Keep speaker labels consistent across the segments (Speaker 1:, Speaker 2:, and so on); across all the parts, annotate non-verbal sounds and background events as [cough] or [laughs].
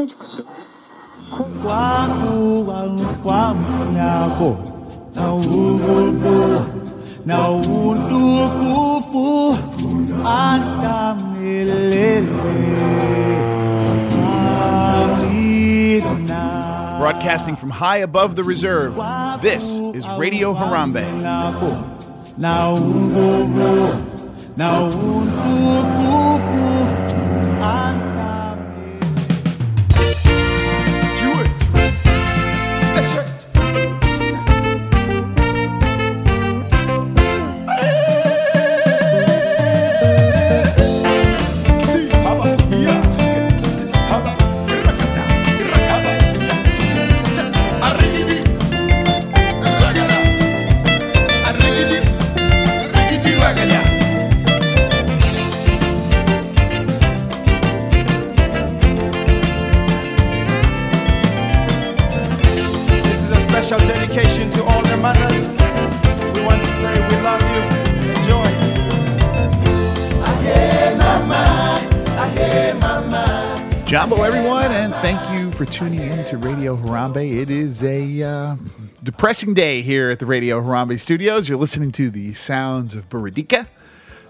Speaker 1: message.
Speaker 2: na utukufu hata
Speaker 3: Broadcasting from high above the reserve, this is Radio Harambe. For tuning in to Radio Harambe. It is a uh, depressing day here at the Radio Harambe studios. You're listening to the sounds of Burudika,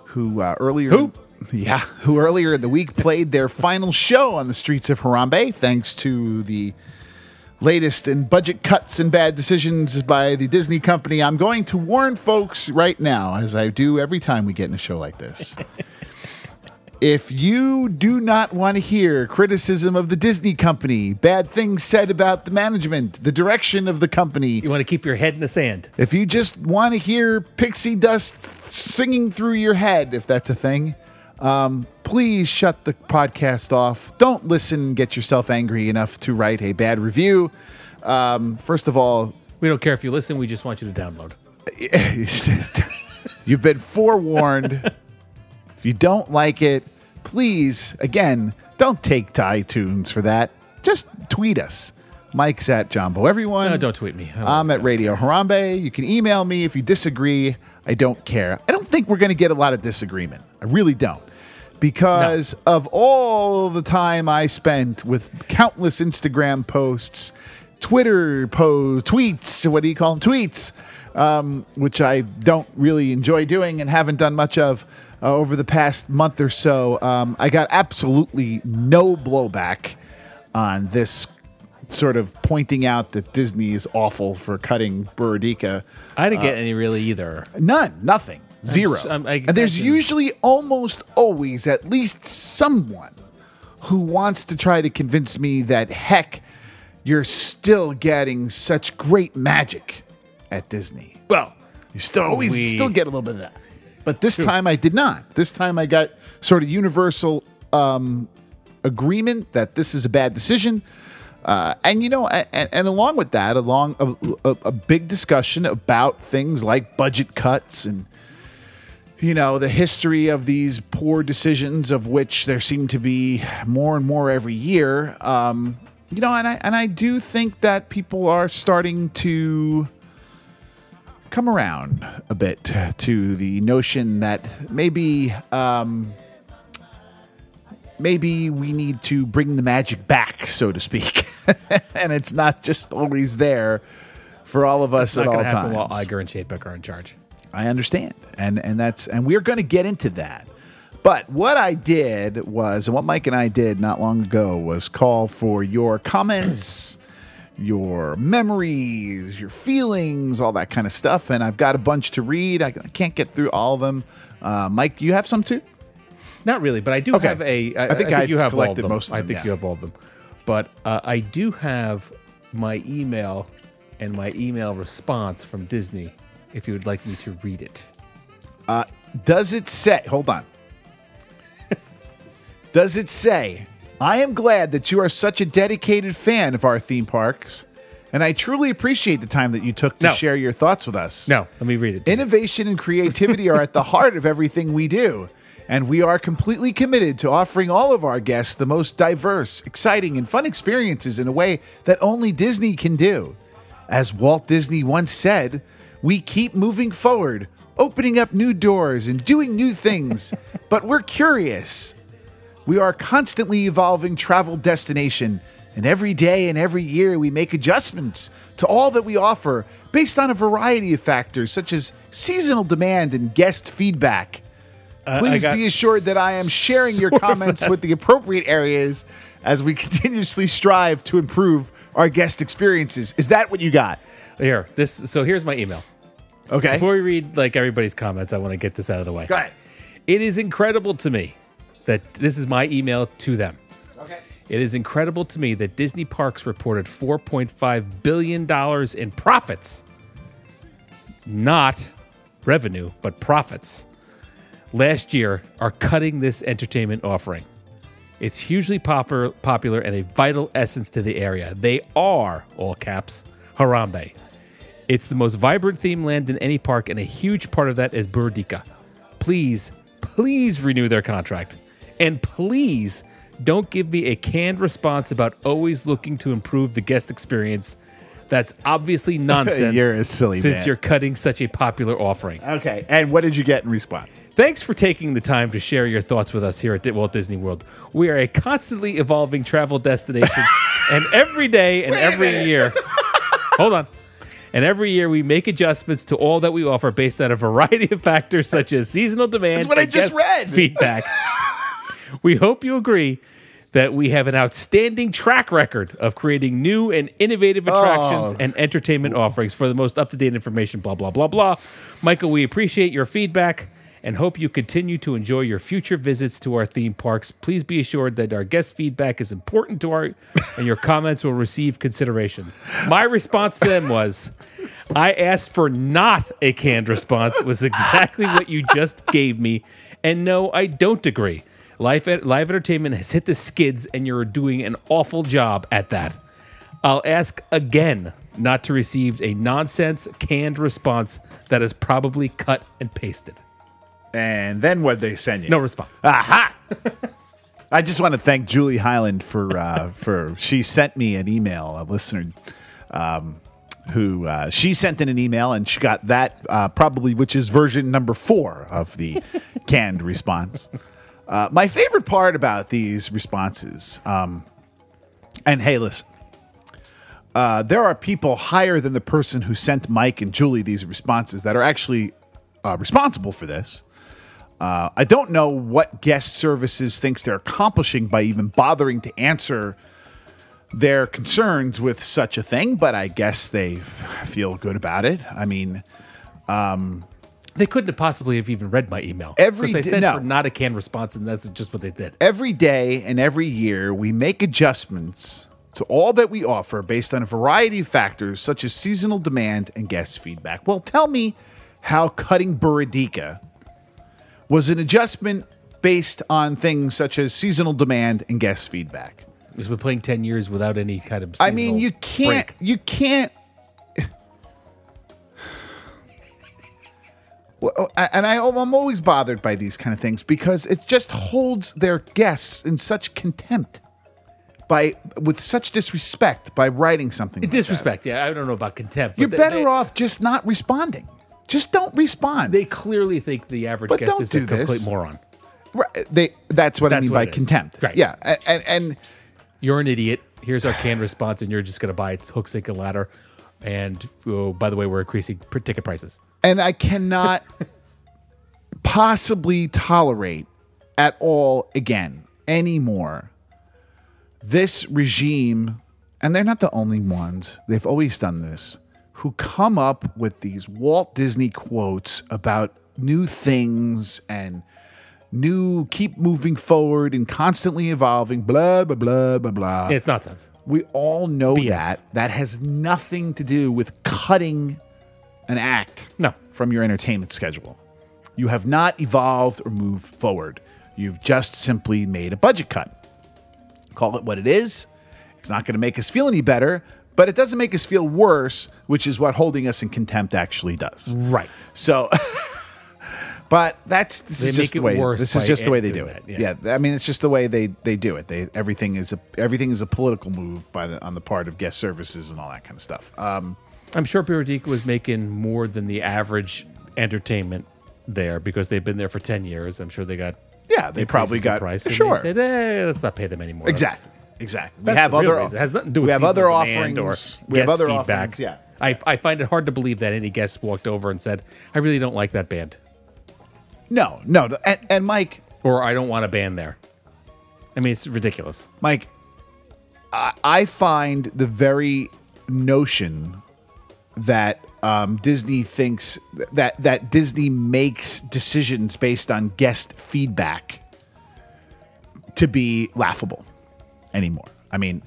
Speaker 3: who uh, earlier.
Speaker 4: Who?
Speaker 3: Yeah, who earlier in the week played their final show on the streets of Harambe, thanks to the latest in budget cuts and bad decisions by the Disney company. I'm going to warn folks right now, as I do every time we get in a show like this. If you do not want to hear criticism of the Disney company, bad things said about the management, the direction of the company,
Speaker 4: You want to keep your head in the sand.
Speaker 3: if you just want to hear pixie dust singing through your head, if that's a thing, um, please shut the podcast off. Don't listen and get yourself angry enough to write a bad review. Um, first of all,
Speaker 4: We don't care if you listen. We just want you to download. [laughs]
Speaker 3: You've been forewarned. [laughs] if you don't like it, please, again, don't take to iTunes for that. Just tweet us. Mike's at Jumbo. Everyone,
Speaker 4: No, don't tweet me.
Speaker 3: I'm at Radio Harambe. You can email me if you disagree. I don't care. I don't think we're going to get a lot of disagreement. I really don't. Because of all the time I spent with countless Instagram posts, Twitter posts, tweets, what do you call them? Tweets, um, which I don't really enjoy doing and haven't done much of uh, over the past month or so. Um, I got absolutely no blowback on this sort of pointing out that Disney is awful for cutting Burudika.
Speaker 4: I didn't get any really either.
Speaker 3: None, nothing, 0
Speaker 4: I'm- I-
Speaker 3: and there's
Speaker 4: that's-
Speaker 3: usually almost always at least someone who wants to try to convince me that heck, you're still getting such great magic at Disney.
Speaker 4: Well,
Speaker 3: You still always
Speaker 4: We-
Speaker 3: still get a little bit of that. But this time I did not. This time I got sort of universal um, agreement that this is a bad decision. Uh, and you know, and, and along with that, along a, a, a big discussion about things like budget cuts and you know the history of these poor decisions, of which there seem to be more and more every year. Um, you know, and I and I do think that people are starting to come around a bit to the notion that maybe um, maybe we need to bring the magic back, so to speak, [laughs] and it's not just always there for all of us
Speaker 4: it's
Speaker 3: at all times.
Speaker 4: while Iger and Chapek are in charge.
Speaker 3: I understand, and and that's and we're going to get into that. But what I did was, and what Mike and I did not long ago was call for your comments, your memories, your feelings, all that kind of stuff. And I've got a bunch to read. I, can't get through all of them. Uh, Mike, you have some too.
Speaker 4: Not really, but I do
Speaker 3: Okay.
Speaker 4: have a. I,
Speaker 3: I think I
Speaker 4: you have all of them.
Speaker 3: most of
Speaker 4: I think
Speaker 3: yeah.
Speaker 4: you have all of them, but uh, I do have my email and my email response from Disney. If you would like me to read it,
Speaker 3: Does it say? Hold on. [laughs] Does it say? I am glad that you are such a dedicated fan of our theme parks, and I truly appreciate the time that you took to
Speaker 4: No.
Speaker 3: share your thoughts with us.
Speaker 4: no, let me read it. to you.
Speaker 3: Innovation and creativity are at the heart of everything we do, and we are completely committed to offering all of our guests the most diverse, exciting, and fun experiences in a way that only Disney can do. As Walt Disney once said, we keep moving forward, opening up new doors and doing new things, but we're curious. We are a constantly evolving travel destination and every day and every year we make adjustments to all that we offer based on a variety of factors such as seasonal demand and guest feedback. Uh, Please
Speaker 4: got
Speaker 3: be assured that I am sharing your comments with the appropriate areas as we continuously strive to improve our guest experiences. Is that what you got?
Speaker 4: Here, this. So here's my email.
Speaker 3: Okay.
Speaker 4: Before we read like everybody's comments, I want to get this out of the way.
Speaker 3: Go ahead.
Speaker 4: It is incredible to me that this is my email to them.
Speaker 3: Okay.
Speaker 4: It is incredible to me that Disney Parks reported 4.5 billion dollars in profits, not revenue, but profits. Last year are cutting this entertainment offering. It's hugely popular, popular and a vital essence to the area. They are all caps Harambe. It's the most vibrant theme land in any park, and a huge part of that is Burudika. Please, please renew their contract. And please don't give me a canned response about always looking to improve the guest experience. That's obviously [laughs] nonsense.
Speaker 3: You're a silly
Speaker 4: Since
Speaker 3: man.
Speaker 4: you're cutting such a popular offering.
Speaker 3: Okay. And what did you get in response?
Speaker 4: Thanks for taking the time to share your thoughts with us here at Walt Disney World. We are a constantly evolving travel destination, [laughs] and every day and every year, [laughs] hold on, and every year we make adjustments to all that we offer based on a variety of factors such as seasonal demand
Speaker 3: That's what I just read.
Speaker 4: feedback. We hope you agree that we have an outstanding track record of creating new and innovative oh. attractions
Speaker 3: Oh.
Speaker 4: and entertainment offerings for the most up-to-date information blah blah blah blah michael we appreciate your feedback and hope you continue to enjoy your future visits to our theme parks please be assured that our guest feedback is important to our and your comments will receive consideration my response to them was I asked for not a canned response It was exactly what you just gave me. And no, I don't agree. Live, live entertainment has hit the skids and you're doing an awful job at that. I'll ask again not to receive a nonsense canned response that is probably cut and pasted.
Speaker 3: And then what they send you?
Speaker 4: No response.
Speaker 3: Aha! [laughs] I just want to thank Julie Highland for uh, for she sent me an email, a listener, um, who uh, she sent in an email and she got that uh, probably which is version number four of the [laughs] canned response. Uh, my favorite part about these responses, um, and hey, listen, uh, there are people higher than the person who sent Mike and Julie these responses that are actually uh, responsible for this. Uh, I don't know what guest services thinks they're accomplishing by even bothering to answer their concerns with such a thing, but I guess they feel good about it. I mean,
Speaker 4: They couldn't have possibly have even read my email.
Speaker 3: Every
Speaker 4: Because I
Speaker 3: di- no.
Speaker 4: for not a canned response, and that's just what they did.
Speaker 3: every day and every year we make adjustments to all that we offer based on a variety of factors such as seasonal demand and guest feedback. Well, tell me how cutting Burudika was an adjustment based on things such as seasonal demand and guest feedback.
Speaker 4: Because we're playing 10 years without any kind of
Speaker 3: I mean, you can't.
Speaker 4: break.
Speaker 3: You can't. Oh, and I, oh, I'm always bothered by these kind of things because it just holds their guests in such contempt, by with such disrespect by writing something. like that.
Speaker 4: Disrespect, yeah. I don't know about contempt. but
Speaker 3: You're
Speaker 4: they-
Speaker 3: better
Speaker 4: they-
Speaker 3: off just not responding. Just don't respond.
Speaker 4: They clearly think the average
Speaker 3: But
Speaker 4: guest is a
Speaker 3: this.
Speaker 4: complete moron.
Speaker 3: Right, uh, they. That's what I mean
Speaker 4: what
Speaker 3: by contempt.
Speaker 4: Right.
Speaker 3: Yeah. And, and and
Speaker 4: You're an idiot. Here's our canned response, and you're just going to buy its hook, sink, and ladder. And oh, by the way, we're increasing ticket prices.
Speaker 3: And I cannot [laughs] possibly tolerate at all again anymore this regime, and they're not the only ones, they've always done this, who come up with these Walt Disney quotes about new things and new keep moving forward and constantly evolving, blah, blah, blah, blah, blah.
Speaker 4: It's nonsense.
Speaker 3: We all know that. That has nothing to do with cutting an act
Speaker 4: No.
Speaker 3: from your entertainment schedule. You have not evolved or moved forward. You've just simply made a budget cut. Call it what it is. It's not going to make us feel any better, but it doesn't make us feel worse, which is what holding us in contempt actually does.
Speaker 4: Right.
Speaker 3: So, [laughs] but that's this
Speaker 4: They
Speaker 3: is just the
Speaker 4: it
Speaker 3: way.
Speaker 4: worse
Speaker 3: This is just the way they do it. yeah.
Speaker 4: yeah.
Speaker 3: I mean, it's just the way they they do it. They everything is a everything is a political move by the on the part of guest services and all that kind of stuff. Um,
Speaker 4: I'm sure Burudika was making more than the average entertainment there because they've been there for 10 years. I'm sure they got
Speaker 3: yeah, they probably got
Speaker 4: price. And
Speaker 3: sure.
Speaker 4: They said, eh, let's not pay them anymore.
Speaker 3: Exactly. exactly. We have other.
Speaker 4: reason. It has nothing to do with
Speaker 3: we have other offerings.
Speaker 4: or
Speaker 3: we have other
Speaker 4: feedback.
Speaker 3: offerings. Yeah.
Speaker 4: I, I find it hard to believe that any guest walked over and said, "I really don't like that band,"
Speaker 3: No, no, no. And, and Mike,
Speaker 4: or "I don't want a band there." I mean, it's ridiculous.
Speaker 3: Mike, I, I find the very notion that um, Disney thinks that that Disney makes decisions based on guest feedback to be laughable anymore. I mean,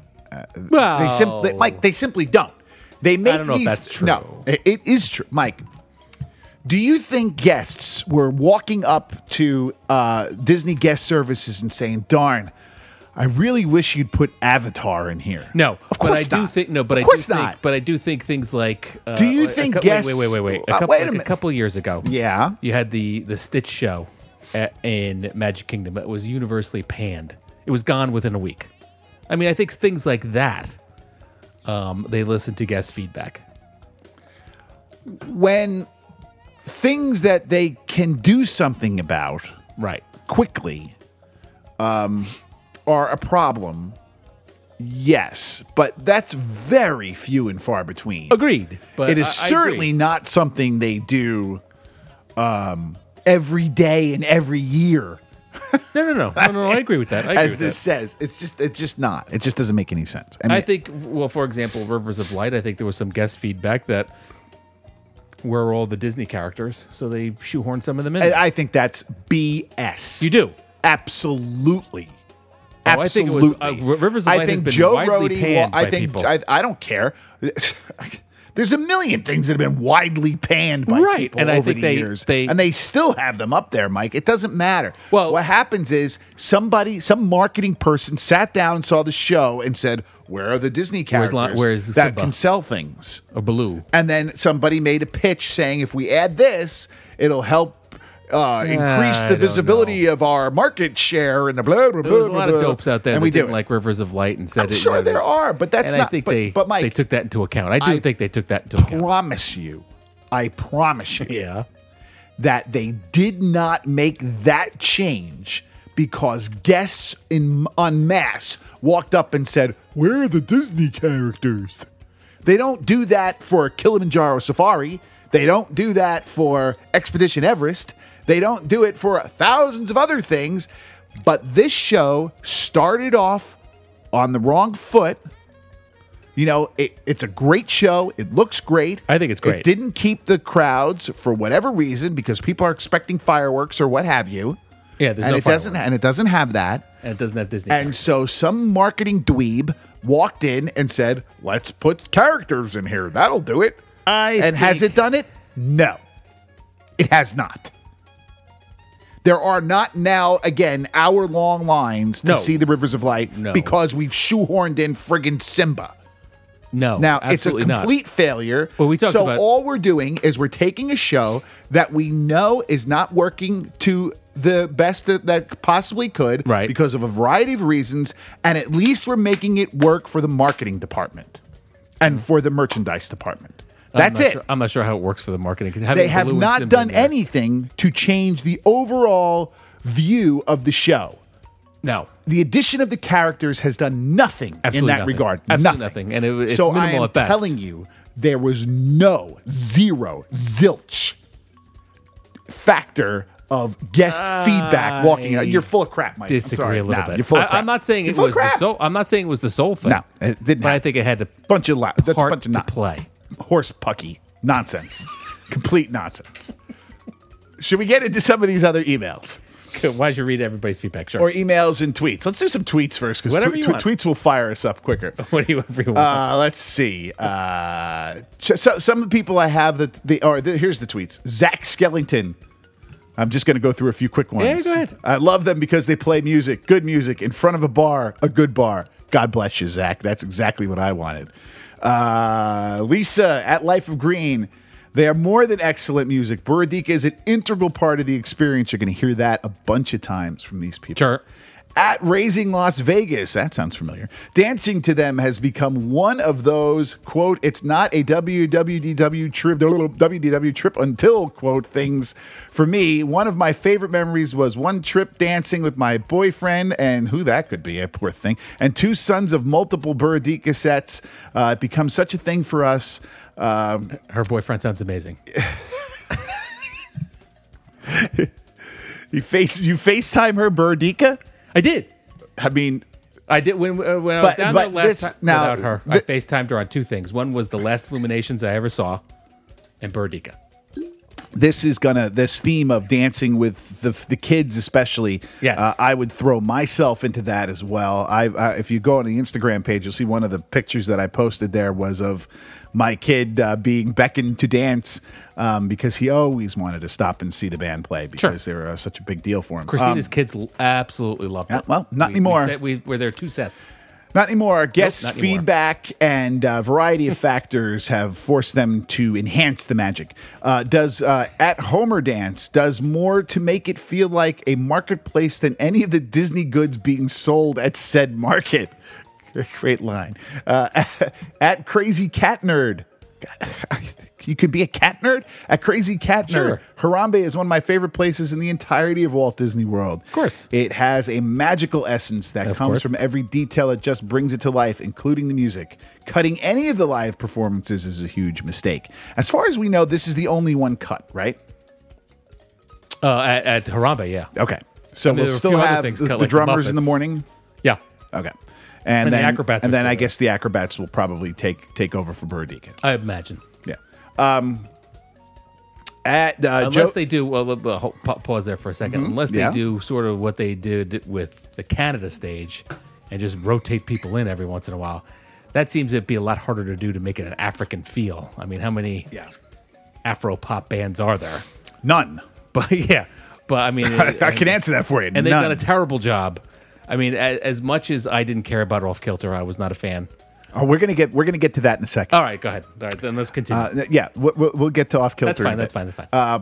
Speaker 4: Well,
Speaker 3: they simply Mike, they simply don't. They make I
Speaker 4: don't know if
Speaker 3: these.
Speaker 4: that's true.
Speaker 3: No, it- it is true, Mike. Do you think guests were walking up to uh, Disney guest services and saying, "Darn, I really wish you'd put Avatar in here"?
Speaker 4: No,
Speaker 3: of
Speaker 4: but I
Speaker 3: course
Speaker 4: do
Speaker 3: not.
Speaker 4: think no, but
Speaker 3: of
Speaker 4: I
Speaker 3: course
Speaker 4: do think,
Speaker 3: not.
Speaker 4: but I do think things like. Uh,
Speaker 3: Do you
Speaker 4: a
Speaker 3: think guests-
Speaker 4: Wait, wait, wait, wait. A
Speaker 3: uh,
Speaker 4: couple,
Speaker 3: wait a
Speaker 4: like a couple of years ago.
Speaker 3: Yeah.
Speaker 4: You had the the Stitch show at, in Magic Kingdom It was universally panned. It was gone within a week. I mean, I think things like that. Um, they listen to guest feedback.
Speaker 3: when things that they can do something about
Speaker 4: Right.
Speaker 3: quickly um, are a problem. Yes, but that's very few and far between.
Speaker 4: Agreed. But
Speaker 3: it is
Speaker 4: I- I
Speaker 3: certainly
Speaker 4: agree.
Speaker 3: not something they do um, every day and every year,
Speaker 4: No, no, no, no, no. I agree with that. I [laughs] agree
Speaker 3: as
Speaker 4: with
Speaker 3: this
Speaker 4: that.
Speaker 3: says. It's just, it's just not. It just doesn't make any sense. I mean,
Speaker 4: I think, well, for example, Rivers of Light. I think there was some guest feedback that where are all the Disney characters, so they shoehorned some of them in.
Speaker 3: I, I think that's BS.
Speaker 4: you do.
Speaker 3: Absolutely.
Speaker 4: Oh, I think was-
Speaker 3: Absolutely.
Speaker 4: uh, Rivers of
Speaker 3: I think
Speaker 4: been
Speaker 3: Joe
Speaker 4: Rohde.
Speaker 3: well, I think. I, I don't care. [laughs] There's a million things that have been widely panned by
Speaker 4: Right,
Speaker 3: people
Speaker 4: and I
Speaker 3: over
Speaker 4: think
Speaker 3: the
Speaker 4: they-
Speaker 3: years,
Speaker 4: they-
Speaker 3: and they still have them up there, Mike. It doesn't matter.
Speaker 4: Well-
Speaker 3: what happens is somebody, some marketing person, sat down and saw the show and said, "Where are the Disney
Speaker 4: Where's
Speaker 3: characters
Speaker 4: Lon- where's
Speaker 3: that
Speaker 4: Simba?
Speaker 3: can sell things?"
Speaker 4: Or Baloo.
Speaker 3: And then somebody made a pitch saying, if we add this, it'll help uh, increase
Speaker 4: I
Speaker 3: the visibility of our market share and the blah blah blah.
Speaker 4: There was a
Speaker 3: blah,
Speaker 4: lot of dopes out there
Speaker 3: and
Speaker 4: that
Speaker 3: we
Speaker 4: didn't like Rivers of Light and said
Speaker 3: I'm
Speaker 4: it.
Speaker 3: sure
Speaker 4: you know,
Speaker 3: there
Speaker 4: they-
Speaker 3: are, but that's
Speaker 4: and
Speaker 3: not.
Speaker 4: I think
Speaker 3: but,
Speaker 4: they,
Speaker 3: but Mike,
Speaker 4: they took that into account. I do
Speaker 3: I
Speaker 4: think they took that into account.
Speaker 3: promise you, I promise you,
Speaker 4: Yeah.
Speaker 3: that they did not make that change because guests in en masse walked up and said, "Where are the Disney characters?" They don't do that for Kilimanjaro Safari. They don't do that for Expedition Everest. They don't do it for thousands of other things. But this show started off on the wrong foot. You know, it, it's a great show. It looks great.
Speaker 4: I think it's great.
Speaker 3: It didn't keep the crowds for whatever reason because people are expecting fireworks or what have you.
Speaker 4: Yeah, there's
Speaker 3: and
Speaker 4: no
Speaker 3: it doesn't
Speaker 4: fireworks.
Speaker 3: and it doesn't have that.
Speaker 4: And it doesn't have Disney.
Speaker 3: And
Speaker 4: characters.
Speaker 3: so some marketing dweeb walked in and said, "Let's put characters in here. That'll do it."
Speaker 4: I
Speaker 3: and has it done it? No, it has not. There are not now again hour long lines to
Speaker 4: No.
Speaker 3: see the Rivers of Light
Speaker 4: No.
Speaker 3: because we've shoehorned in friggin' Simba.
Speaker 4: no,
Speaker 3: Now it's a
Speaker 4: absolutely not.
Speaker 3: complete failure.
Speaker 4: Well, we talked
Speaker 3: so
Speaker 4: about-
Speaker 3: all we're doing is we're taking a show that we know is not working to the best that, that possibly could,
Speaker 4: Right.
Speaker 3: Because of a variety of reasons, and at least we're making it work for the marketing department and for the merchandise department.
Speaker 4: I'm
Speaker 3: That's it.
Speaker 4: Sure, I'm not sure how it works for the marketing.
Speaker 3: They have not done
Speaker 4: there-
Speaker 3: anything to change the overall view of the show.
Speaker 4: No,
Speaker 3: The addition of the characters has done nothing
Speaker 4: Absolutely
Speaker 3: in that
Speaker 4: nothing.
Speaker 3: regard.
Speaker 4: Absolutely nothing. And it- it's
Speaker 3: so I am
Speaker 4: at best.
Speaker 3: telling you, there was no zero zilch factor of guest feedback walking out. You're full of crap, Mike. I'm
Speaker 4: disagree
Speaker 3: sorry.
Speaker 4: a little
Speaker 3: No,
Speaker 4: bit.
Speaker 3: You're full of crap.
Speaker 4: I, am not saying
Speaker 3: You're
Speaker 4: it was the soul. I'm not saying it was the soul thing.
Speaker 3: No, it didn't
Speaker 4: But I think it had a
Speaker 3: bunch of la-
Speaker 4: part
Speaker 3: bunch of
Speaker 4: to play.
Speaker 3: Horse pucky nonsense, complete nonsense. Should we get into some of these other emails? [laughs]
Speaker 4: Why don't you read everybody's feedback? Sure.
Speaker 3: or emails and tweets. Let's do some tweets first because
Speaker 4: Whatever you want.
Speaker 3: tweets will fire us up quicker. [laughs]
Speaker 4: what do you everyone?
Speaker 3: Uh, let's see. Uh, ch- so, some of the people I have that the or the, here's the tweets. Zach Skellington. I'm just going to go through a few quick ones.
Speaker 4: Yeah, go ahead.
Speaker 3: I love them because they play music, good music, in front of a bar, a good bar. God bless you, Zach. That's exactly what I wanted. Uh, Lisa at Life of Green. They are more than excellent music. Burudika is an integral part of the experience. You're going to hear that a bunch of times from these people.
Speaker 4: Sure.
Speaker 3: At Raising Las Vegas. That sounds familiar. Dancing to them has become one of those quote. It's not a WWDW trip, WDW trip until quote things for me. One of my favorite memories was one trip dancing with my boyfriend and who that could be, a poor thing, and two sons of multiple Burudika sets. Uh, it becomes such a thing for us. Um,
Speaker 4: Her boyfriend sounds amazing. [laughs]
Speaker 3: you face you FaceTime her Burudika.
Speaker 4: I did.
Speaker 3: I mean,
Speaker 4: I did when uh, when I was
Speaker 3: But-
Speaker 4: down
Speaker 3: but
Speaker 4: there last
Speaker 3: this-
Speaker 4: time
Speaker 3: now,
Speaker 4: without her. I
Speaker 3: thi-
Speaker 4: FaceTimed her on two things. One was the last Illuminations I ever saw, and Burudika.
Speaker 3: this is gonna this theme of dancing with the the kids especially
Speaker 4: Yes.
Speaker 3: uh, i would throw myself into that as well i uh, if you go on the instagram page you'll see one of the pictures that i posted there was of my kid uh, being beckoned to dance um, because he always wanted to stop and see the band play because they were uh, such a big deal for him
Speaker 4: Christina's
Speaker 3: Um,
Speaker 4: kids absolutely loved
Speaker 3: yeah,
Speaker 4: it.
Speaker 3: well, not
Speaker 4: We-
Speaker 3: anymore.
Speaker 4: We, said we were there two sets.
Speaker 3: Not anymore. Guest
Speaker 4: anymore.
Speaker 3: feedback and a variety of [laughs] factors have forced them to enhance the magic. Uh, does uh, at Homer Dance does more to make it feel like a marketplace than any of the Disney goods being sold at said market. [laughs] Great line. Uh, [laughs] at Crazy Cat Nerd. [laughs] You can be a cat nerd at Crazy Cat
Speaker 4: Sure.
Speaker 3: Nerd. Harambe is one of my favorite places in the entirety of Walt Disney World. Of
Speaker 4: course.
Speaker 3: It has a magical essence that
Speaker 4: Of
Speaker 3: comes
Speaker 4: course.
Speaker 3: from every detail that just brings it to life, including the music. Cutting any of the live performances is a huge mistake. As far as we know, this is the only one cut, right?
Speaker 4: Uh, at, at Harambe, yeah.
Speaker 3: Okay. So we'll still have
Speaker 4: things
Speaker 3: the,
Speaker 4: cut,
Speaker 3: the
Speaker 4: like the
Speaker 3: drummers in the morning.
Speaker 4: Yeah.
Speaker 3: Okay. And,
Speaker 4: And the
Speaker 3: then
Speaker 4: acrobats
Speaker 3: and then I guess the acrobats will probably take take over for Burudika.
Speaker 4: I imagine.
Speaker 3: Yeah. Um at uh,
Speaker 4: Unless
Speaker 3: Joe,
Speaker 4: they do, well, uh, pause there for a 2nd Unless they
Speaker 3: Yeah.
Speaker 4: do sort of what they did with the Canada stage and just rotate people in every once in a while. That seems to be a lot harder to do to make it an African feel. I mean, how many
Speaker 3: yeah.
Speaker 4: Afro pop bands are there?
Speaker 3: None. [laughs]
Speaker 4: But yeah, but I mean, [laughs]
Speaker 3: I can answer that for you.
Speaker 4: and they've done a terrible job. I mean, as, as much as I didn't care about Off Kilter, I was not a fan.
Speaker 3: oh, we're gonna get we're gonna get to that in a second.
Speaker 4: All right, go ahead. All right, then let's continue.
Speaker 3: Uh, yeah, we'll, we'll- we'll get to off kilter.
Speaker 4: that's fine. That's fine. That's fine.
Speaker 3: Uh,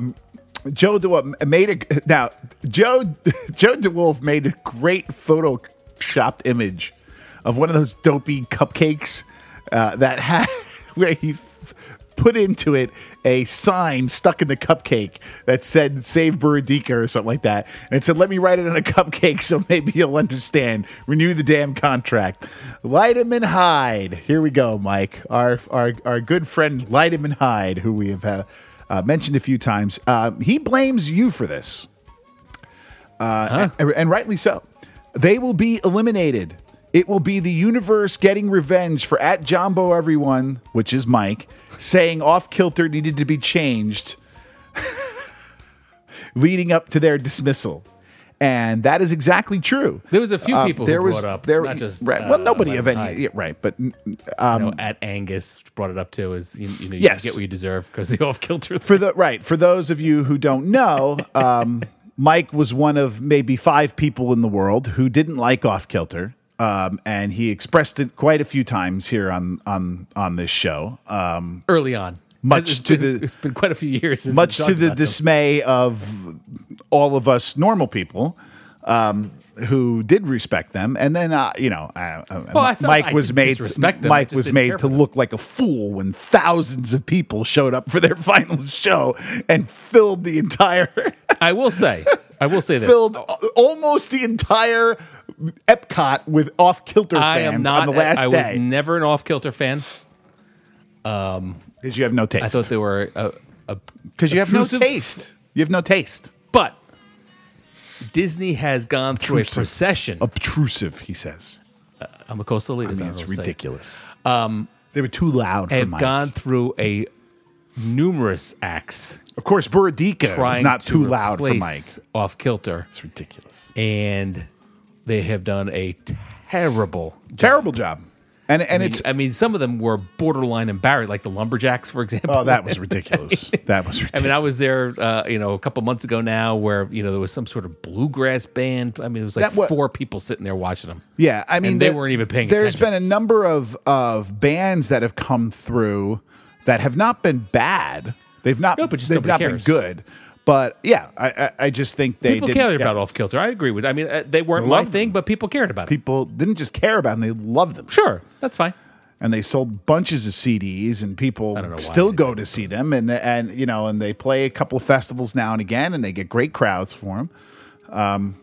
Speaker 3: Joe DeWolf made a now Joe [laughs] Joe DeWolf made a great photoshopped image of one of those dopey cupcakes uh, that had [laughs] where he put into it a sign stuck in the cupcake that said "Save Burudika" or something like that, and it said, "Let me write it on a [laughs] cupcake so maybe you'll understand." Renew the damn contract. Light him and hide. Here we go, Mike. Our our our good friend Light him and hide, who we have. Uh, uh, mentioned a few times. Uh, he blames you for this, uh, and, and rightly so. They will be eliminated. It will be the universe getting revenge for at Jumbo everyone, which is Mike, saying off kilter needed to be changed, [laughs] leading up to their dismissal. And that is exactly true.
Speaker 4: There was a few
Speaker 3: Uh,
Speaker 4: people
Speaker 3: there
Speaker 4: who
Speaker 3: was,
Speaker 4: brought up,
Speaker 3: there,
Speaker 4: not just,
Speaker 3: right,
Speaker 4: uh,
Speaker 3: well, nobody of any, yeah, right, but
Speaker 4: you know, at Angus brought it up too. Is you, you know you
Speaker 3: Yes.
Speaker 4: get what you deserve because the off [laughs] kilter.
Speaker 3: for the right for those of you who don't know um, [laughs] mike was one of maybe five people in the world who didn't like off kilter um, and he expressed it quite a few times here on on on this show um,
Speaker 4: early on.
Speaker 3: Much
Speaker 4: It's
Speaker 3: to
Speaker 4: been-
Speaker 3: the-
Speaker 4: it's been quite a few years. Since
Speaker 3: much to the
Speaker 4: about them.
Speaker 3: dismay of all of us normal people um, who did respect them, and then uh, you know, uh, uh,
Speaker 4: Well,
Speaker 3: Mike
Speaker 4: I
Speaker 3: was made.
Speaker 4: them,
Speaker 3: Mike was made to look like a fool when thousands of people showed up for their [laughs] final show and filled the entire,
Speaker 4: I will say, I will say this. [laughs]
Speaker 3: filled almost the entire Epcot with off kilter
Speaker 4: I
Speaker 3: fans
Speaker 4: am not.
Speaker 3: on the last
Speaker 4: I was
Speaker 3: day
Speaker 4: never an off kilter fan.
Speaker 3: Um, because you have no taste.
Speaker 4: I thought they were
Speaker 3: Because you have no taste. You have no taste.
Speaker 4: But Disney has gone through a
Speaker 3: Obtrusive.
Speaker 4: procession.
Speaker 3: Obtrusive, he says.
Speaker 4: I'm a coastal elitist.
Speaker 3: I mean,
Speaker 4: I
Speaker 3: it's
Speaker 4: don't know what to say.
Speaker 3: ridiculous. Um, they were too loud for
Speaker 4: Have gone through a numerous acts
Speaker 3: Of course, Burudika was
Speaker 4: trying
Speaker 3: not
Speaker 4: to
Speaker 3: too loud for Mike.
Speaker 4: off kilter,
Speaker 3: It's ridiculous.
Speaker 4: and they have done a terrible
Speaker 3: Terrible job. And and
Speaker 4: I mean,
Speaker 3: it's
Speaker 4: I mean, some of them were borderline embarrassed, like the lumberjacks, for example.
Speaker 3: oh, that was ridiculous. [laughs] that was ridiculous.
Speaker 4: I mean, I was there, uh, you know, a couple months ago now, where you know there was some sort of bluegrass band. I mean, it was like
Speaker 3: That wa-
Speaker 4: four people sitting there watching them.
Speaker 3: yeah, I mean,
Speaker 4: they
Speaker 3: the-
Speaker 4: weren't even paying
Speaker 3: There's
Speaker 4: attention.
Speaker 3: been a number of of bands that have come through that have not been bad. They've not.
Speaker 4: No, but just
Speaker 3: they've not
Speaker 4: cares.
Speaker 3: been good. But yeah, I I, I just think they
Speaker 4: people
Speaker 3: didn't-
Speaker 4: cared
Speaker 3: yeah,
Speaker 4: about off kilter. I agree with. I mean, uh, they weren't my
Speaker 3: Loved
Speaker 4: thing,
Speaker 3: them.
Speaker 4: but people cared about it.
Speaker 3: People didn't just care about them; they loved them.
Speaker 4: Sure, that's fine.
Speaker 3: and they sold bunches of CDs, and people
Speaker 4: I don't know why
Speaker 3: still go to see them, and and you know, and they play a couple of festivals now and again, and they get great crowds for them. Um,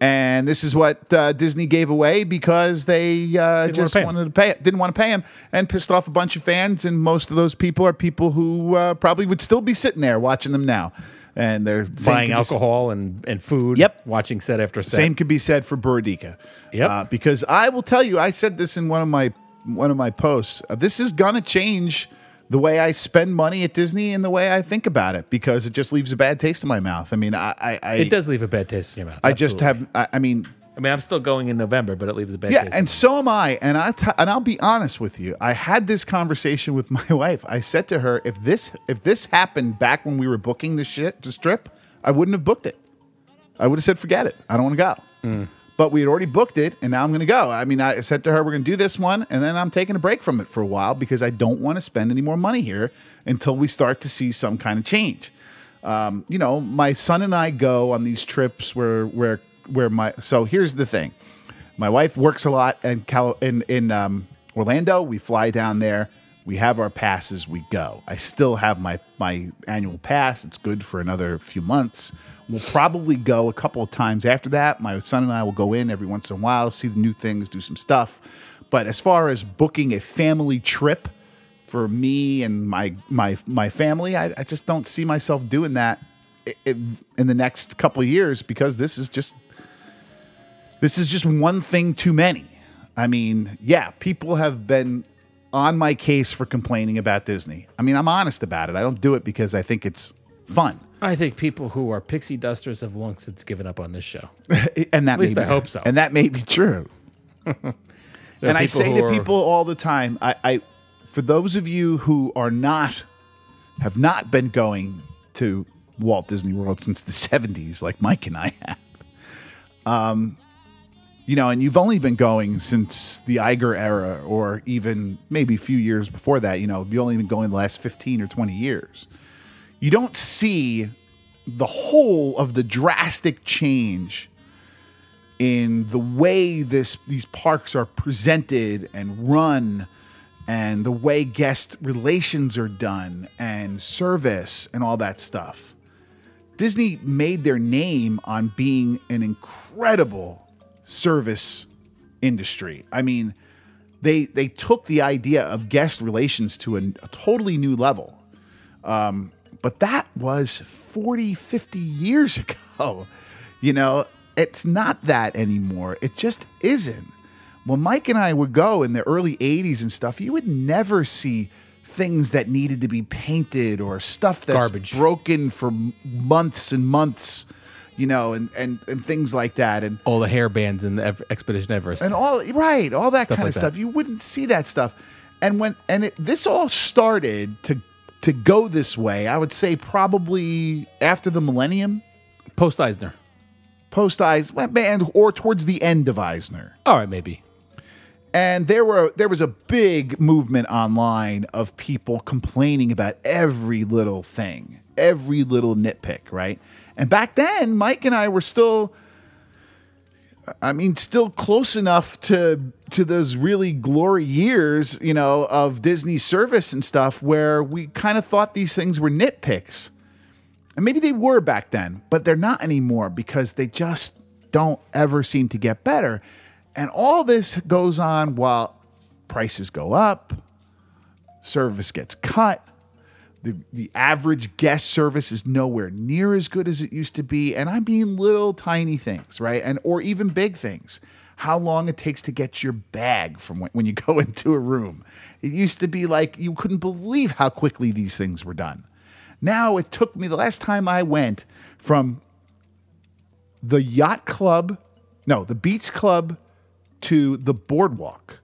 Speaker 3: and this is what uh, Disney gave away because they uh,
Speaker 4: Didn't wanna
Speaker 3: just wanted to pay, didn't want to pay him, and pissed off a bunch of fans. And most of those people are people who uh, probably would still be sitting there watching them now, and they're
Speaker 4: Buying
Speaker 3: could be s-
Speaker 4: alcohol and, and food.
Speaker 3: Yep.
Speaker 4: Watching set after set.
Speaker 3: same could be said for Burudika.
Speaker 4: Yep.
Speaker 3: Uh, because I will tell you, I said this in one of my one of my posts. uh, this is gonna change the way I spend money at Disney and the way I think about it because it just leaves a bad taste in my mouth. I mean, I I, I,
Speaker 4: It does leave a bad taste in your mouth.
Speaker 3: I just have. I, I mean,
Speaker 4: I mean, I'm still going in November, but it leaves a bad
Speaker 3: yeah,
Speaker 4: taste.
Speaker 3: and so am I. And I t- and I'll be honest with you. I had this conversation with [laughs] my wife. I said to her, if this if this happened back when we were booking the shit the strip, I wouldn't have booked it. I would have said, forget it. I don't want to go. But we had already booked it, and now I'm going to go. I mean, I said to her, we're going to do this one, and then I'm taking a break from it for a while because I don't want to spend any more money here until we start to see some kind of change. Um, you know, my son and I go on these trips where where where my so here's the thing. My wife works a lot in Cal- in in um, Orlando. We fly down there. We have our passes. We go. I still have my my annual pass. It's good for another few months. We'll probably go a couple of times after that. My son and I will go in every once in a while, see the new things, do some stuff. But as far as booking a family trip for me and my my my family, I, I just don't see myself doing that in, in the next couple of years because this is just this is just one thing too many. I mean, yeah, people have been on my case for complaining about Disney. I mean, I'm honest about it. I don't do it because I think it's fun.
Speaker 4: I think people who are pixie dusters have long since given up on this show. [laughs]
Speaker 3: and that
Speaker 4: least
Speaker 3: may
Speaker 4: I
Speaker 3: be-
Speaker 4: hope so.
Speaker 3: And that may be true. [laughs] And I say to
Speaker 4: are-
Speaker 3: people all the time, I, I for those of you who are not have not been going to Walt Disney World since the 70s, like Mike and I have. Um, you know, and you've only been going since the Iger era, or even maybe a few years before that. You know, you've only been going the last 15 or 20 years. You don't see the whole of the drastic change in the way this these parks are presented and run and the way guest relations are done and service and all that stuff. Disney made their name on being an incredible service industry. I mean, they they took the idea of guest relations to a, a totally new level. Um, but that was 40, 50 years [laughs] ago. You know, it's not that anymore. It just isn't. When Mike and I would go in the early 80s and stuff, you would never see things that needed to be painted or stuff that's
Speaker 4: Garbage.
Speaker 3: broken for months and months, you know, and, and, and things like that. And
Speaker 4: all the hair bands in the Expedition Everest.
Speaker 3: and all right, all that
Speaker 4: Stuff
Speaker 3: kind
Speaker 4: like
Speaker 3: of
Speaker 4: that.
Speaker 3: stuff. You wouldn't see that stuff. And when and it, this all started to to go this way, I would say probably after the millennium,
Speaker 4: Post Eisner.
Speaker 3: post Eisner, and or towards the end of Eisner.
Speaker 4: All right, maybe.
Speaker 3: And there were there was a big movement online of people complaining about every little thing, every little nitpick, right? And back then, Mike and I were still I mean, still close enough to to those really glory years, you know, of Disney service and stuff where we kind of thought these things were nitpicks. And maybe they were back then, but they're not anymore because they just don't ever seem to get better. And all this goes on while prices go up, service gets cut, the, the average guest service is nowhere near as good as it used to be. And I mean little tiny things, right? And or even big things. How long it takes to get your bag from when, when you [laughs] go into a room. It used to be like you couldn't believe how quickly these things were done. Now it took me the last time I went from the yacht club, no, the beach club to the boardwalk.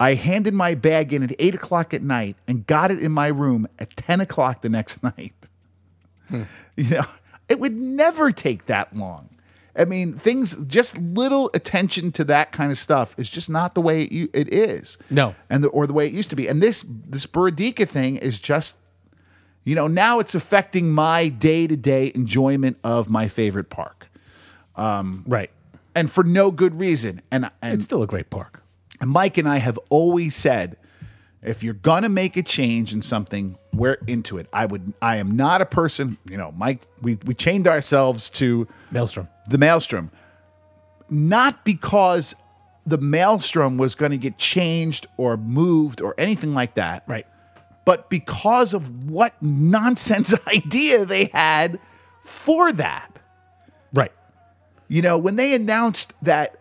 Speaker 3: I handed my bag in at eight o'clock at night and got it in my room at 10 o'clock the next [laughs] night. You know, it would never take that long. I mean, things, just little attention to that kind of stuff is just not the way it, it is.
Speaker 4: No.
Speaker 3: And the, or the way it used to be. And this, this Burudika thing is just, You know, now it's affecting my day to day enjoyment of my favorite park, Um,
Speaker 4: Right.
Speaker 3: and for no good reason. And and
Speaker 4: It's still a great park.
Speaker 3: Mike and I have always said, if you're gonna make a change in something, we're into it. I would. I am not a person. You know, Mike. We we chained ourselves to
Speaker 4: Maelstrom.
Speaker 3: the maelstrom, not because the maelstrom was going to get changed or moved or anything like that,
Speaker 4: Right.
Speaker 3: but because of what nonsense [laughs] idea they had for that.
Speaker 4: Right.
Speaker 3: You know, when they announced that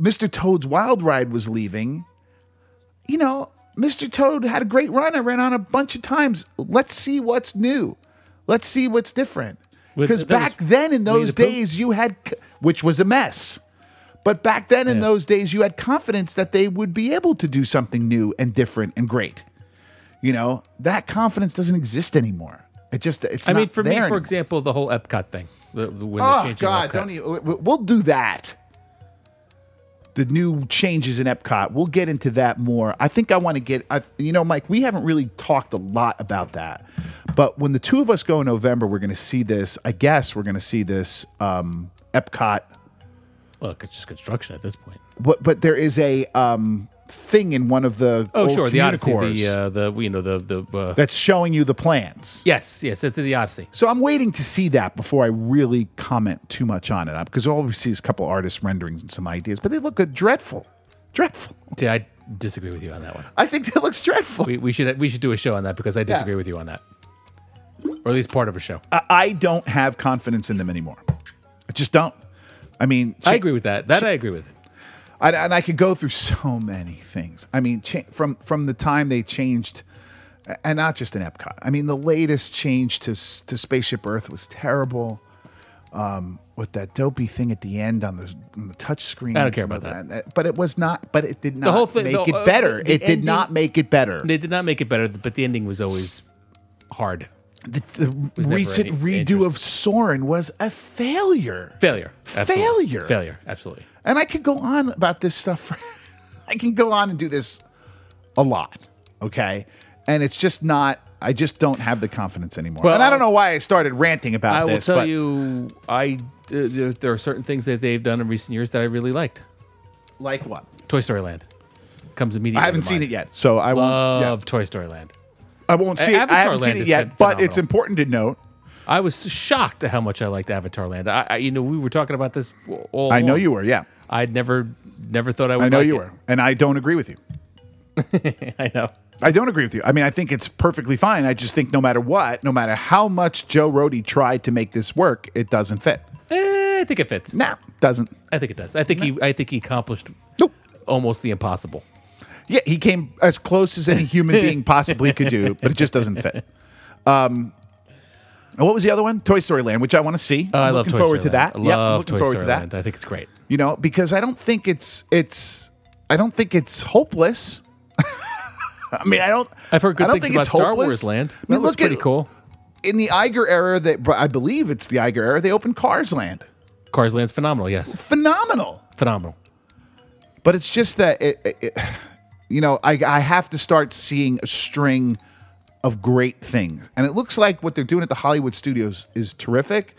Speaker 3: Mr. Toad's Wild Ride was leaving, you know, Mr. Toad had a great run. I ran on a bunch of times. Let's see what's new. Let's see what's different. Because back then in those days, you had, which was a mess. But back then in
Speaker 4: Yeah.
Speaker 3: those days, you had confidence that they would be able to do something new and different and great. You know, that confidence doesn't exist anymore. It just, it's
Speaker 4: I mean, for me,
Speaker 3: there
Speaker 4: for example, the whole Epcot thing. The, the,
Speaker 3: Oh God!
Speaker 4: Epcot.
Speaker 3: Don't you? We'll do that. The new changes in Epcot. We'll get into that more. I think I want to get. I, you know, Mike, we haven't really talked a lot about that, but when the two of us go in November, we're going to see this. I guess we're going to see this um, Epcot.
Speaker 4: Well, it's just construction at this point.
Speaker 3: But but there is a um, thing in one of the
Speaker 4: Oh, sure. The Odyssey. The uh, the you know the the. Uh,
Speaker 3: that's showing you the plans.
Speaker 4: yes, yes. It's the Odyssey.
Speaker 3: So I'm waiting to see that before I really comment too much on it, because all we see is a couple artist renderings and some ideas, but they look good, dreadful, dreadful.
Speaker 4: See, I disagree with you on that one.
Speaker 3: I think that looks dreadful.
Speaker 4: We, we should we should do a show on that because I disagree with you on that, or at least part of a show.
Speaker 3: I, I don't have confidence in them anymore. I just don't. I mean,
Speaker 4: I agree with that. That I agree with.
Speaker 3: I, and I could go through [laughs] so many things. I mean, cha- from from the time they changed, and not just in Epcot. I mean, the latest change to to Spaceship Earth was terrible. Um, with that dopey thing at the end on the on the touch screen.
Speaker 4: I don't care about
Speaker 3: of that. But it was not. But it did not
Speaker 4: whole thing-
Speaker 3: make
Speaker 4: the-
Speaker 3: it
Speaker 4: uh,
Speaker 3: better.
Speaker 4: the
Speaker 3: it did not make it better.
Speaker 4: They did not make it better, but the ending was always hard.
Speaker 3: The, the recent redo of. Soarin' was a failure.
Speaker 4: Failure. Absolutely.
Speaker 3: Failure.
Speaker 4: Failure. Absolutely.
Speaker 3: And I could go on about this stuff. For, [laughs] I can go on and do this a lot. Okay. And it's just not, I just don't have the confidence anymore.
Speaker 4: Well,
Speaker 3: and I don't know why I started ranting about
Speaker 4: I will
Speaker 3: this.
Speaker 4: tell
Speaker 3: but
Speaker 4: you, I uh, there, there are certain things that they've done in recent years that I really liked.
Speaker 3: Like what?
Speaker 4: Toy Story Land comes immediately.
Speaker 3: I haven't seen it yet. So I won't, yeah,
Speaker 4: Love Toy Story Land.
Speaker 3: I won't see it. I haven't seen it yet, but it's important to note.
Speaker 4: I was shocked at how much I liked Avatar Land. I, I you know, we were talking about this all.
Speaker 3: I know you were. Yeah.
Speaker 4: I'd never, never thought I would.
Speaker 3: I know
Speaker 4: like
Speaker 3: you
Speaker 4: it.
Speaker 3: were. And I don't agree with you. [laughs]
Speaker 4: I know.
Speaker 3: I don't agree with you. I mean, I think it's perfectly fine. I just think no matter what, no matter how much Joe Rohde tried to make this work, it doesn't fit.
Speaker 4: Eh, I think it fits.
Speaker 3: No, nah, doesn't.
Speaker 4: I think it does. I think he. I think he accomplished
Speaker 3: Nope.
Speaker 4: almost the impossible.
Speaker 3: Yeah, he came as close as any human [laughs] being possibly could do, but it just doesn't fit. Um, and what was the other one? Toy Story Land, which I want to see.
Speaker 4: Oh, I
Speaker 3: I'm
Speaker 4: looking
Speaker 3: looking forward
Speaker 4: Story
Speaker 3: to
Speaker 4: Land.
Speaker 3: that.
Speaker 4: I
Speaker 3: Yeah, I'm
Speaker 4: love
Speaker 3: looking
Speaker 4: Toy
Speaker 3: forward
Speaker 4: Story
Speaker 3: to that.
Speaker 4: Land. I think it's great.
Speaker 3: You know, because I don't think it's it's I don't think it's hopeless. [laughs] I mean, I don't.
Speaker 4: I've heard
Speaker 3: I
Speaker 4: good
Speaker 3: don't
Speaker 4: things
Speaker 3: think
Speaker 4: about
Speaker 3: it's
Speaker 4: Star
Speaker 3: hopeless.
Speaker 4: Wars Land.
Speaker 3: I
Speaker 4: That
Speaker 3: mean,
Speaker 4: looks
Speaker 3: look at-
Speaker 4: pretty cool.
Speaker 3: In the Iger era, that I believe it's the Iger era, they opened Cars Land.
Speaker 4: Cars Land's phenomenal. Yes,
Speaker 3: Phenomenal.
Speaker 4: phenomenal.
Speaker 3: But it's just that it, it, it- you know, I, I have to start seeing a string of great things, and it looks like what they're doing at the Hollywood studios is terrific.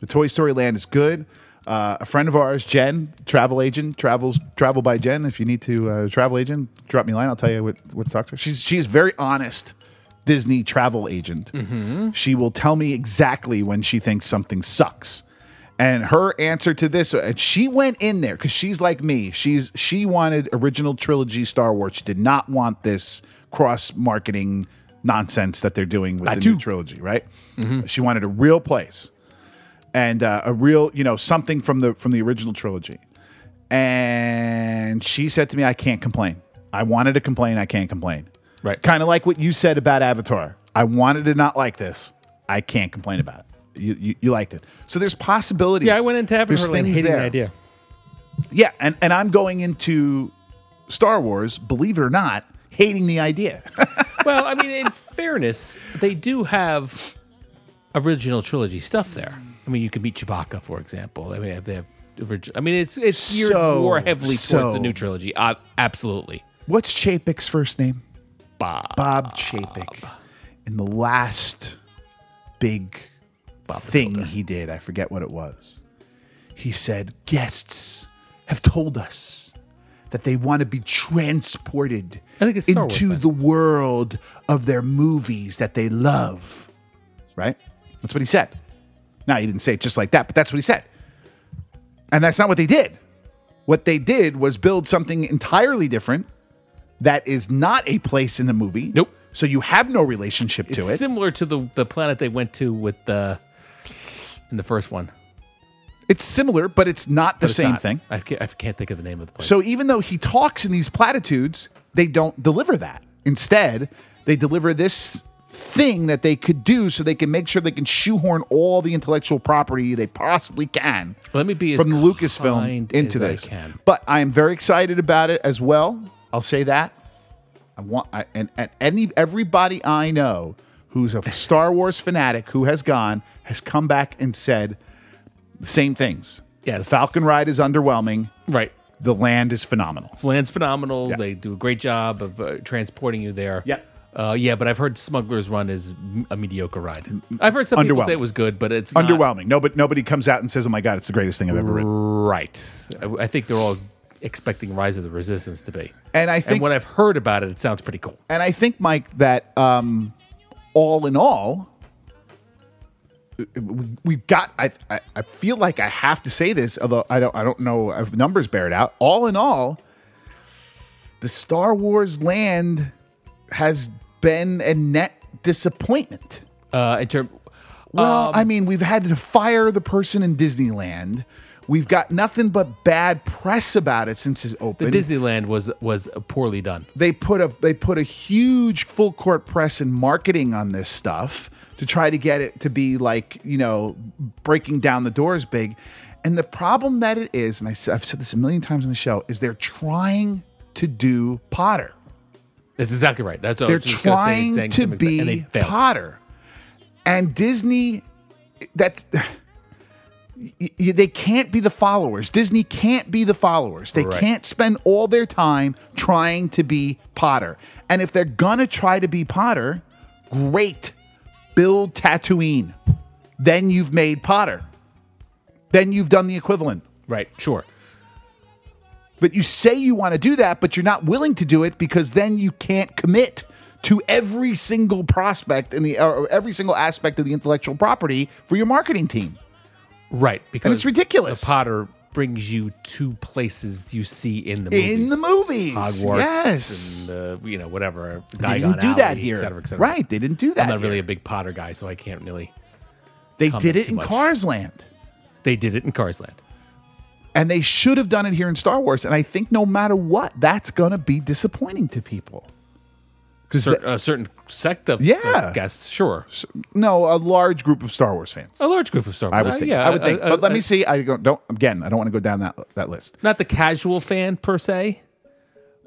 Speaker 3: The Toy Story Land is good. Uh, a friend of ours, Jen, travel agent, travels travel by Jen. If you need to uh, travel agent, drop me a line. I'll tell you what what to talk to. her. She's she's very honest. Disney travel agent. She will tell me exactly when she thinks something sucks. And her answer to this, and she went in there because she's like me. She's she wanted original trilogy Star Wars. She did not want this cross marketing nonsense that they're doing with the new trilogy, right? She wanted a real place and uh, a real, you know, something from the from the original trilogy. And she said to me, "I can't complain. I wanted to complain. I can't complain."
Speaker 4: Right.
Speaker 3: Kind of like what you said about Avatar. I wanted to not like this. I can't complain about it. You, you, you liked it. So there's possibilities.
Speaker 4: Yeah, I went into Avatar hating
Speaker 3: there.
Speaker 4: the idea.
Speaker 3: Yeah, and, and I'm going into Star Wars, believe it or not, hating the idea. [laughs]
Speaker 4: well, I mean, in fairness, they do have original trilogy stuff there. I mean, you can meet Chewbacca, for example. I mean, they have. I mean, it's it's geared
Speaker 3: So-
Speaker 4: more heavily towards
Speaker 3: so-
Speaker 4: the new trilogy. Uh, absolutely.
Speaker 3: What's Chapek's first name?
Speaker 4: Bob.
Speaker 3: Bob Chapek in the last big thing he did. I forget what it was. He said, Guests have told us that they want to be transported
Speaker 4: I think it's Star Wars
Speaker 3: into the world of their movies that they love. Right? That's what he said. Now, he didn't say it just like that, but that's what he said. And that's not what they did. What they did was build something entirely different that is not a place in the movie.
Speaker 4: Nope.
Speaker 3: So you have no relationship to
Speaker 4: It's
Speaker 3: it.
Speaker 4: similar to the the planet they went to with the in the first one.
Speaker 3: It's similar, but it's not the
Speaker 4: it's
Speaker 3: same
Speaker 4: not.
Speaker 3: thing.
Speaker 4: I can't, I can't think of the name of the place.
Speaker 3: So even though he talks in these platitudes, they don't deliver that. Instead, they deliver this thing that they could do so they can make sure they can shoehorn all the intellectual property they possibly can
Speaker 4: Let me be as
Speaker 3: from the Lucasfilm into
Speaker 4: I
Speaker 3: this.
Speaker 4: can.
Speaker 3: But I am very excited about it as well. I'll say that. I want I, and, and any everybody I know who's a Star Wars fanatic who has gone has come back and said same things.
Speaker 4: Yes.
Speaker 3: The Falcon ride is underwhelming.
Speaker 4: right.
Speaker 3: The land is phenomenal.
Speaker 4: The Land's phenomenal.
Speaker 3: Yeah.
Speaker 4: They do a great job of uh, transporting you there.
Speaker 3: Yeah.
Speaker 4: Uh, yeah, but I've heard Smuggler's Run is a mediocre ride. I've heard some people say it was good, but it's not-
Speaker 3: Underwhelming. Nobody nobody comes out and says, "Oh my god, it's the greatest thing I've ever ridden."
Speaker 4: Right. I, I think they're all expecting Rise of the Resistance to be.
Speaker 3: And I think
Speaker 4: and what I've heard about it, it sounds pretty cool.
Speaker 3: and I think Mike that um, all in all, we've got. I, I I feel like I have to say this, although I don't I don't know if numbers bear it out. All in all, the Star Wars land has been a net disappointment.
Speaker 4: Uh, in term,
Speaker 3: Well, I mean, we've had to fire the person in Disneyland. We've got nothing but bad press about it since it's
Speaker 4: the
Speaker 3: opened.
Speaker 4: Disneyland was was poorly done.
Speaker 3: they put a they put a huge full court press and marketing on this stuff to try to get it to be like you know breaking down the doors big and the problem that it is and I, have said this a million times on the show is they're trying to do potter
Speaker 4: That's exactly right. That's what
Speaker 3: they're
Speaker 4: just say,
Speaker 3: trying to
Speaker 4: that, and they
Speaker 3: be
Speaker 4: failed.
Speaker 3: potter and disney that's [sighs] they can't be the followers. Disney can't be the followers. They
Speaker 4: Right.
Speaker 3: can't spend all their time trying to be Potter. And if they're gonna try to be Potter, great. Build Tatooine. Then you've made Potter. Then you've done the equivalent.
Speaker 4: Right. Sure.
Speaker 3: But you say you want to do that, but you're not willing to do it because then you can't commit to every single prospect in the or every single aspect of the intellectual property for your marketing team.
Speaker 4: Right. Because and
Speaker 3: it's ridiculous.
Speaker 4: The Potter brings you to places you see in the movies.
Speaker 3: In the movies,
Speaker 4: Hogwarts.
Speaker 3: yes.
Speaker 4: And, uh, you know, whatever.
Speaker 3: They
Speaker 4: Diagon
Speaker 3: didn't do
Speaker 4: Alley,
Speaker 3: that here.
Speaker 4: Et cetera, et cetera.
Speaker 3: Right, they didn't do that.
Speaker 4: I'm not really a big Potter guy, so I can't really.
Speaker 3: They
Speaker 4: comment
Speaker 3: did it
Speaker 4: too
Speaker 3: in
Speaker 4: much.
Speaker 3: Cars Land.
Speaker 4: They did it in Cars Land.
Speaker 3: And they should have done it here in Star Wars. And I think no matter what, that's going to be disappointing to people.
Speaker 4: Cer- a certain sect of,
Speaker 3: Yeah.
Speaker 4: guests, sure.
Speaker 3: no, a large group of Star Wars fans.
Speaker 4: A large group of Star Wars.
Speaker 3: I would
Speaker 4: Uh,
Speaker 3: think.
Speaker 4: yeah,
Speaker 3: I would
Speaker 4: uh,
Speaker 3: think.
Speaker 4: uh,
Speaker 3: but let
Speaker 4: uh,
Speaker 3: me see. I don't, don't again. I don't want to go down that that list.
Speaker 4: Not the casual fan per se,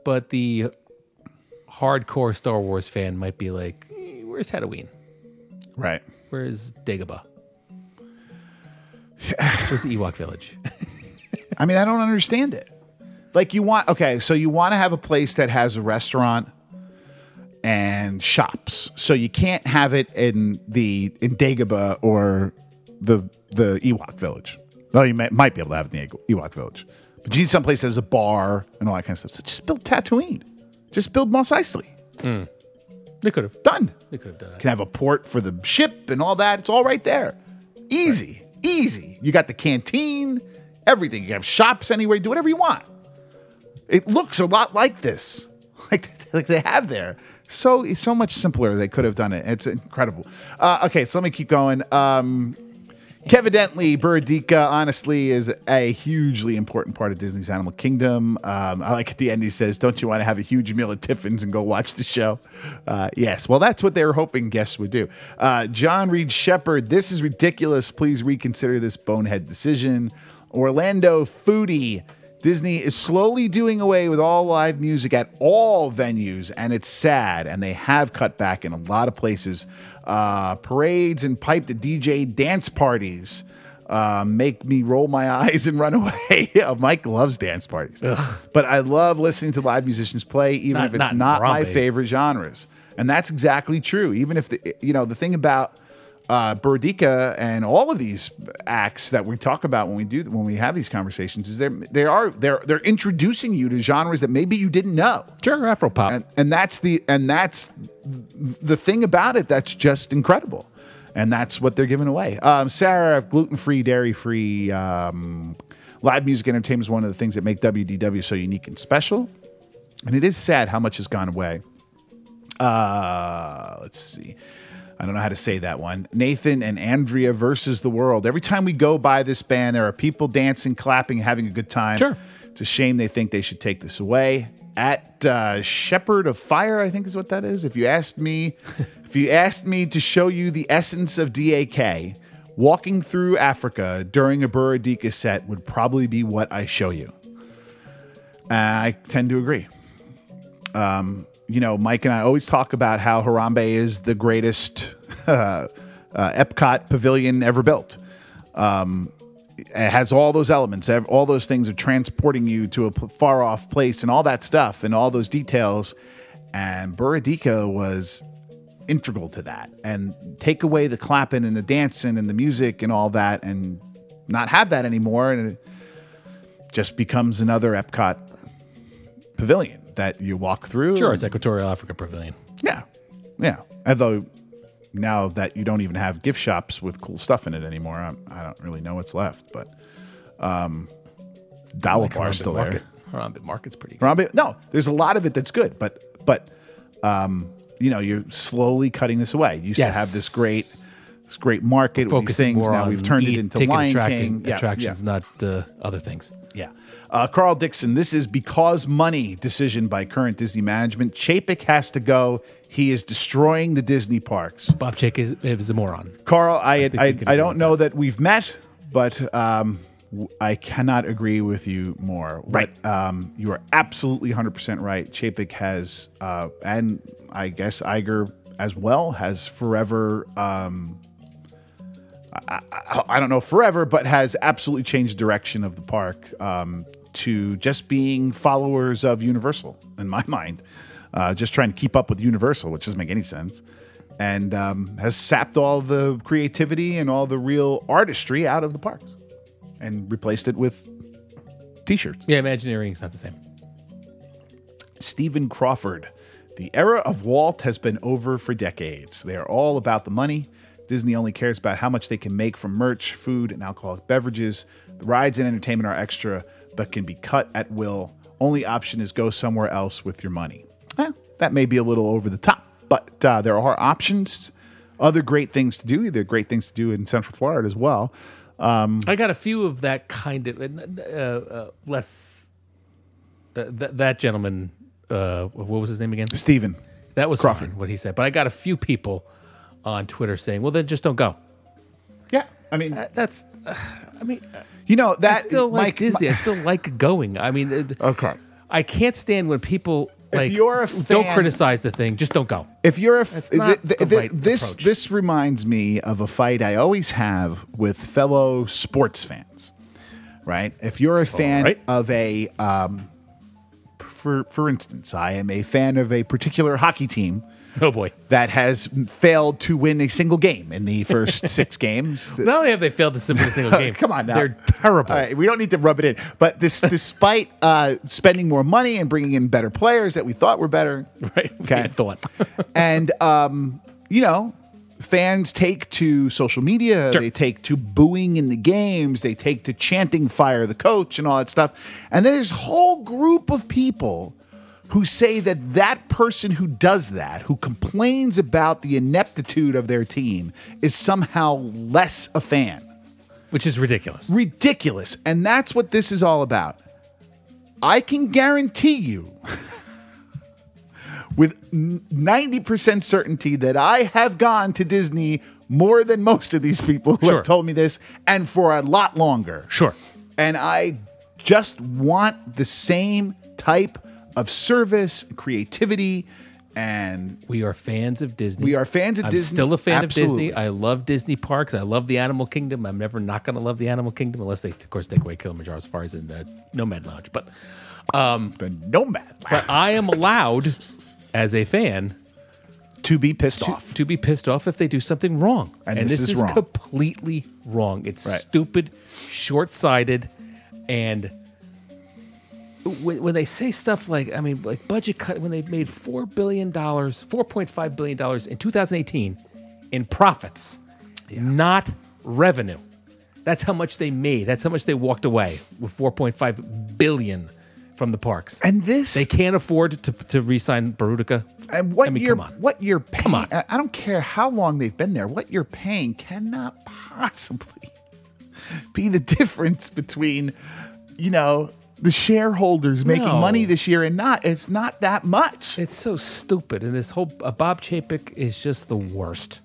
Speaker 4: but the hardcore Star Wars fan might be like, "Eh, "Where's Halloween?
Speaker 3: Right.
Speaker 4: Where's Dagobah? [sighs] Where's the Ewok village?"
Speaker 3: I mean, I don't understand it. Like you want okay, so you want to have a place that has a restaurant and shops. So you can't have it in the in Dagobah or the the Ewok village. Well, you may, might be able to have it in the Ewok village, but you need someplace that has a bar and all that kind of stuff. So just build Tatooine. Just build Mos Eisley. Hmm.
Speaker 4: they could have.
Speaker 3: Done.
Speaker 4: They could have done that.
Speaker 3: Can have a port for the ship and all that. It's all right there. Easy, easy. You got the canteen, everything. You can have shops anywhere. Do whatever you want. It looks a lot like this, [laughs] like like they have there. So so much simpler. They could have done it. It's incredible. Uh, okay, so let me keep going. Um, Evidently, Burudika, honestly, is a hugely important part of Disney's Animal Kingdom. Um, I like at the end he says, "Don't you want to have a huge meal at Tiffin's and go watch the show?" Uh, yes, well, that's what they were hoping guests would do. Uh, John Reed Shepard, this is ridiculous. Please reconsider this bonehead decision. Orlando Foodie. Disney is slowly doing away with all live music at all venues, and it's sad. And they have cut back in a lot of places. Uh, parades and piped DJ dance parties uh, make me roll my [laughs] eyes and run away. [laughs] Mike loves dance parties, but I love listening to live musicians play, even
Speaker 4: Not-
Speaker 3: if it's
Speaker 4: not
Speaker 3: not, my favorite genres. And that's exactly true. Even if the you know the thing about uh, Burudika and all of these acts that we talk about when we do when we have these conversations is they're they are they're they're introducing you to genres that maybe you didn't know.
Speaker 4: Sure, Afropop.
Speaker 3: and and that's the and that's the thing about it that's just incredible. And that's what they're giving away. Um, sarah gluten-free dairy-free um, live music entertainment is one of the things that make wdw so unique and special. And it is sad how much has gone away. Uh, let's see I don't know how to say that one. Nathan and Andrea versus the world. Every time we go by this band, there are people dancing, clapping, having a good time.
Speaker 4: Sure.
Speaker 3: It's a shame they think they should take this away. At uh, Shepherd of Fire, I think is what that is. If you asked me, [laughs] if you asked me to show you the essence of DAK, walking through Africa during a Burudika set would probably be what I show you. Uh, I tend to agree. Um, you know, Mike and I always talk about how Harambe is the greatest [laughs] uh, uh, Epcot pavilion ever built. Um, it has all those elements, all those things of transporting you to a far off place and all that stuff and all those details. And Burudika was integral to that. And take away the clapping and the dancing and the music and all that and not have that anymore. And it just becomes another Epcot pavilion that you walk through.
Speaker 4: sure, it's Equatorial Africa Pavilion.
Speaker 3: Yeah. Yeah. Although now that you don't even have gift shops with cool stuff in it anymore, I'm, I don't really know what's left. But um, Dawa
Speaker 4: Like
Speaker 3: Bar
Speaker 4: Harambe
Speaker 3: still
Speaker 4: Market.
Speaker 3: there.
Speaker 4: Harambe Market's pretty good.
Speaker 3: Harambe, no, there's a lot of it that's good, but but um, you know you're slowly cutting this away. You used
Speaker 4: Yes.
Speaker 3: to have this great this great market with these things. Now we've turned it into Lion King Yeah,
Speaker 4: attractions,
Speaker 3: yeah.
Speaker 4: not uh, other things.
Speaker 3: Yeah. Uh, Carl Dixon, this is because money decision by current Disney management. Chapek has to go. He is destroying the Disney parks.
Speaker 4: Bob Chapek is, is a moron.
Speaker 3: Carl, I I,
Speaker 4: we
Speaker 3: I, don't know that. we've met, but um, w- I cannot agree with you more.
Speaker 4: Right.
Speaker 3: What, um, you are absolutely 100% right. Chapek has, uh, and I guess Iger as well, has forever. Um, I, I, I don't know forever, but has absolutely changed direction of the park um, to just being followers of Universal, in my [laughs] mind. Uh, just trying to keep up with Universal, which doesn't make any sense, and um, has sapped all the creativity and all the real artistry out of the parks and replaced it with t-shirts.
Speaker 4: Yeah, Imagineering is not the same.
Speaker 3: Stephen Crawford. The era of Walt has been over for decades. They are all about the money. Disney only cares about how much they can make from merch, food, and alcoholic beverages. The rides and entertainment are extra, but can be cut at will. Only option is go somewhere else with your money. Eh, that may be a little over the top, but uh, there are options. Other great things to do. There are great things to do in Central Florida as well.
Speaker 4: I got a few of that kind of uh, uh, less. Uh, th- that gentleman, uh, what was his name again?
Speaker 3: Stephen,
Speaker 4: That was
Speaker 3: Crawford.
Speaker 4: what he said. But I got a few people on Twitter saying, "Well, then just don't go."
Speaker 3: yeah, I mean,
Speaker 4: Uh, That's, uh, I mean,
Speaker 3: you know that
Speaker 4: I still like
Speaker 3: Mike-
Speaker 4: Disney. I still like going. I mean,
Speaker 3: Okay.
Speaker 4: I can't stand when people like
Speaker 3: you're a
Speaker 4: don't criticize the thing. Just don't go.
Speaker 3: If you're a f-
Speaker 4: That's not the right
Speaker 3: this
Speaker 4: approach.
Speaker 3: this reminds me of a fight I always have with fellow sports fans. Right? If you're a fan
Speaker 4: right.
Speaker 3: of a um, for for instance, I am a fan of a particular hockey team [laughs]
Speaker 4: Oh boy.
Speaker 3: that has failed to win a single game in the [laughs] first 6 games. [laughs]
Speaker 4: Not only have they failed to win a single game,
Speaker 3: Come on now.
Speaker 4: they're terrible.
Speaker 3: All right, we don't need to rub it in. But this, despite uh, spending more money and bringing in better players that we thought were better,
Speaker 4: Right?
Speaker 3: Okay.
Speaker 4: Thought.
Speaker 3: and um, you know, fans take to social media,
Speaker 4: Sure.
Speaker 3: they take to booing in the games, they take to chanting "fire the coach" and all that stuff. And then there's a whole group of people who say that that person who does that, who complains about the ineptitude of their team, is somehow less a fan.
Speaker 4: Which is ridiculous.
Speaker 3: Ridiculous. And that's what this is all about. I can guarantee you [laughs] with 90% certainty that I have gone to Disney more than most of these people who
Speaker 4: Sure.
Speaker 3: have told me this and for a lot longer.
Speaker 4: Sure.
Speaker 3: And I just want the same type of service, creativity, and
Speaker 4: We are fans of Disney.
Speaker 3: We are fans of
Speaker 4: I'm
Speaker 3: Disney.
Speaker 4: still a fan
Speaker 3: Absolutely.
Speaker 4: of Disney. I love Disney parks. I love the Animal Kingdom. I'm never not going to love the Animal Kingdom unless they, of course, take away Kilimanjaro Safaris and the Nomad Lounge. But um,
Speaker 3: the nomad
Speaker 4: but I am allowed, as a fan,
Speaker 3: to be pissed
Speaker 4: to,
Speaker 3: off.
Speaker 4: to be pissed off if they do something wrong.
Speaker 3: And
Speaker 4: And,
Speaker 3: this
Speaker 4: this,
Speaker 3: is
Speaker 4: is,
Speaker 3: wrong.
Speaker 4: completely wrong. It's
Speaker 3: Right.
Speaker 4: stupid, short sighted, and when, when they say stuff like, I mean, like budget cut, when they made $4 billion, $4.5 billion in 2018 in profits, not revenue. That's how much they made. That's how much they walked away with 4.5 billion from the parks.
Speaker 3: And this
Speaker 4: they can't afford to to re-sign Burudika.
Speaker 3: And what
Speaker 4: I mean,
Speaker 3: you're
Speaker 4: come on.
Speaker 3: what you're paying?
Speaker 4: come on.
Speaker 3: I don't care how long they've been there. What you're paying cannot [laughs] possibly be the difference between, you know, the shareholders making
Speaker 4: No.
Speaker 3: money this year and not. It's not that much.
Speaker 4: It's so stupid, and this whole uh, Bob Chapek is just the worst.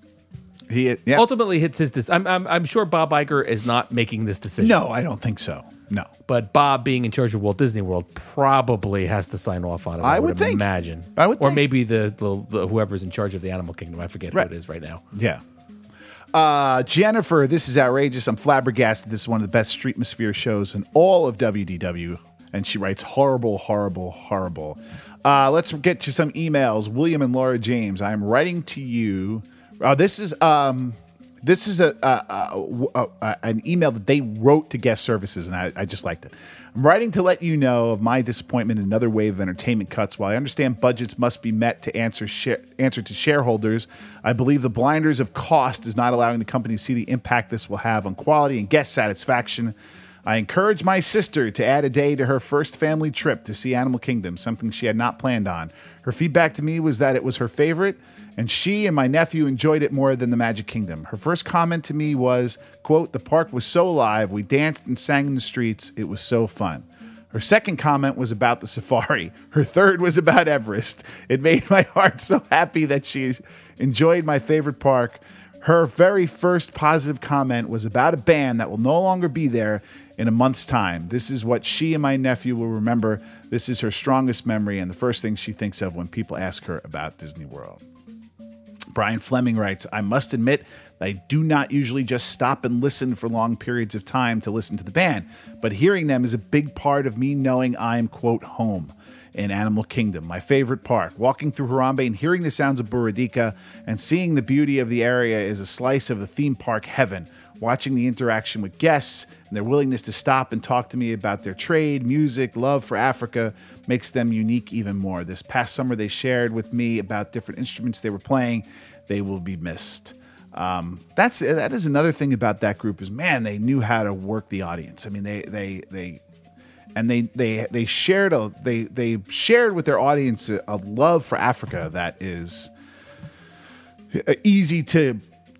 Speaker 3: He, yeah.
Speaker 4: Ultimately, hits his. Dis- I'm, I'm I'm sure Bob Iger is not making this decision.
Speaker 3: no, I don't think so. No.
Speaker 4: but Bob, being in charge of Walt Disney World, probably has to sign off on it.
Speaker 3: I
Speaker 4: I,
Speaker 3: would
Speaker 4: would,
Speaker 3: think.
Speaker 4: imagine.
Speaker 3: I would
Speaker 4: or
Speaker 3: think.
Speaker 4: maybe the, the, the whoever's in charge of the Animal Kingdom. I forget
Speaker 3: Right.
Speaker 4: who it is right now.
Speaker 3: Yeah. Uh, Jennifer, this is outrageous. I'm flabbergasted. This is one of the best Streetmosphere shows in all of WDW. And she writes, horrible, horrible, horrible. Uh, let's get to some emails. William and Laura James, I am writing to you. Uh, this is um, this is a, a, a- a- an email that they wrote to guest services, and I, I just liked it. I'm writing to let you know of my disappointment in another wave of entertainment cuts. While I understand budgets must be met to answer answer to shareholders, I believe the blinders of cost is not allowing the company to see the impact this will have on quality and guest satisfaction. I encourage my sister to add a day to her first family trip to see Animal Kingdom, something she had not planned on. Her feedback to me was that it was her favorite, and she and my nephew enjoyed it more than the Magic Kingdom. Her first comment to me was, quote, the park was so alive, we danced and sang in the streets, it was so fun. Her second comment was about the safari. [laughs] Her third was about Everest. It made my [laughs] heart so happy that she enjoyed my favorite park. Her very first positive comment was about a band that will no longer be there in a month's time. This is what she and my nephew will remember. This is her strongest memory and the first thing she thinks of when people ask her about Disney World. Brian Fleming writes, I must admit, I do not usually just stop and listen for long periods of time to listen to the band, but hearing them is a big part of me knowing I'm, quote, home in Animal Kingdom, my favorite park. Walking through Harambe and hearing the sounds of Burudika and seeing the beauty of the area is a slice of the theme park heaven. Watching the interaction with guests and their willingness to stop and talk to me about their trade, music, love for Africa makes them unique even more. This past summer, they shared with me about different instruments they were playing. They will be missed. Um, that's that is another thing about that group is man, they knew how to work the audience. I mean, they they they and they they they shared a they they shared with their audience a, a love for Africa that is uh, easy to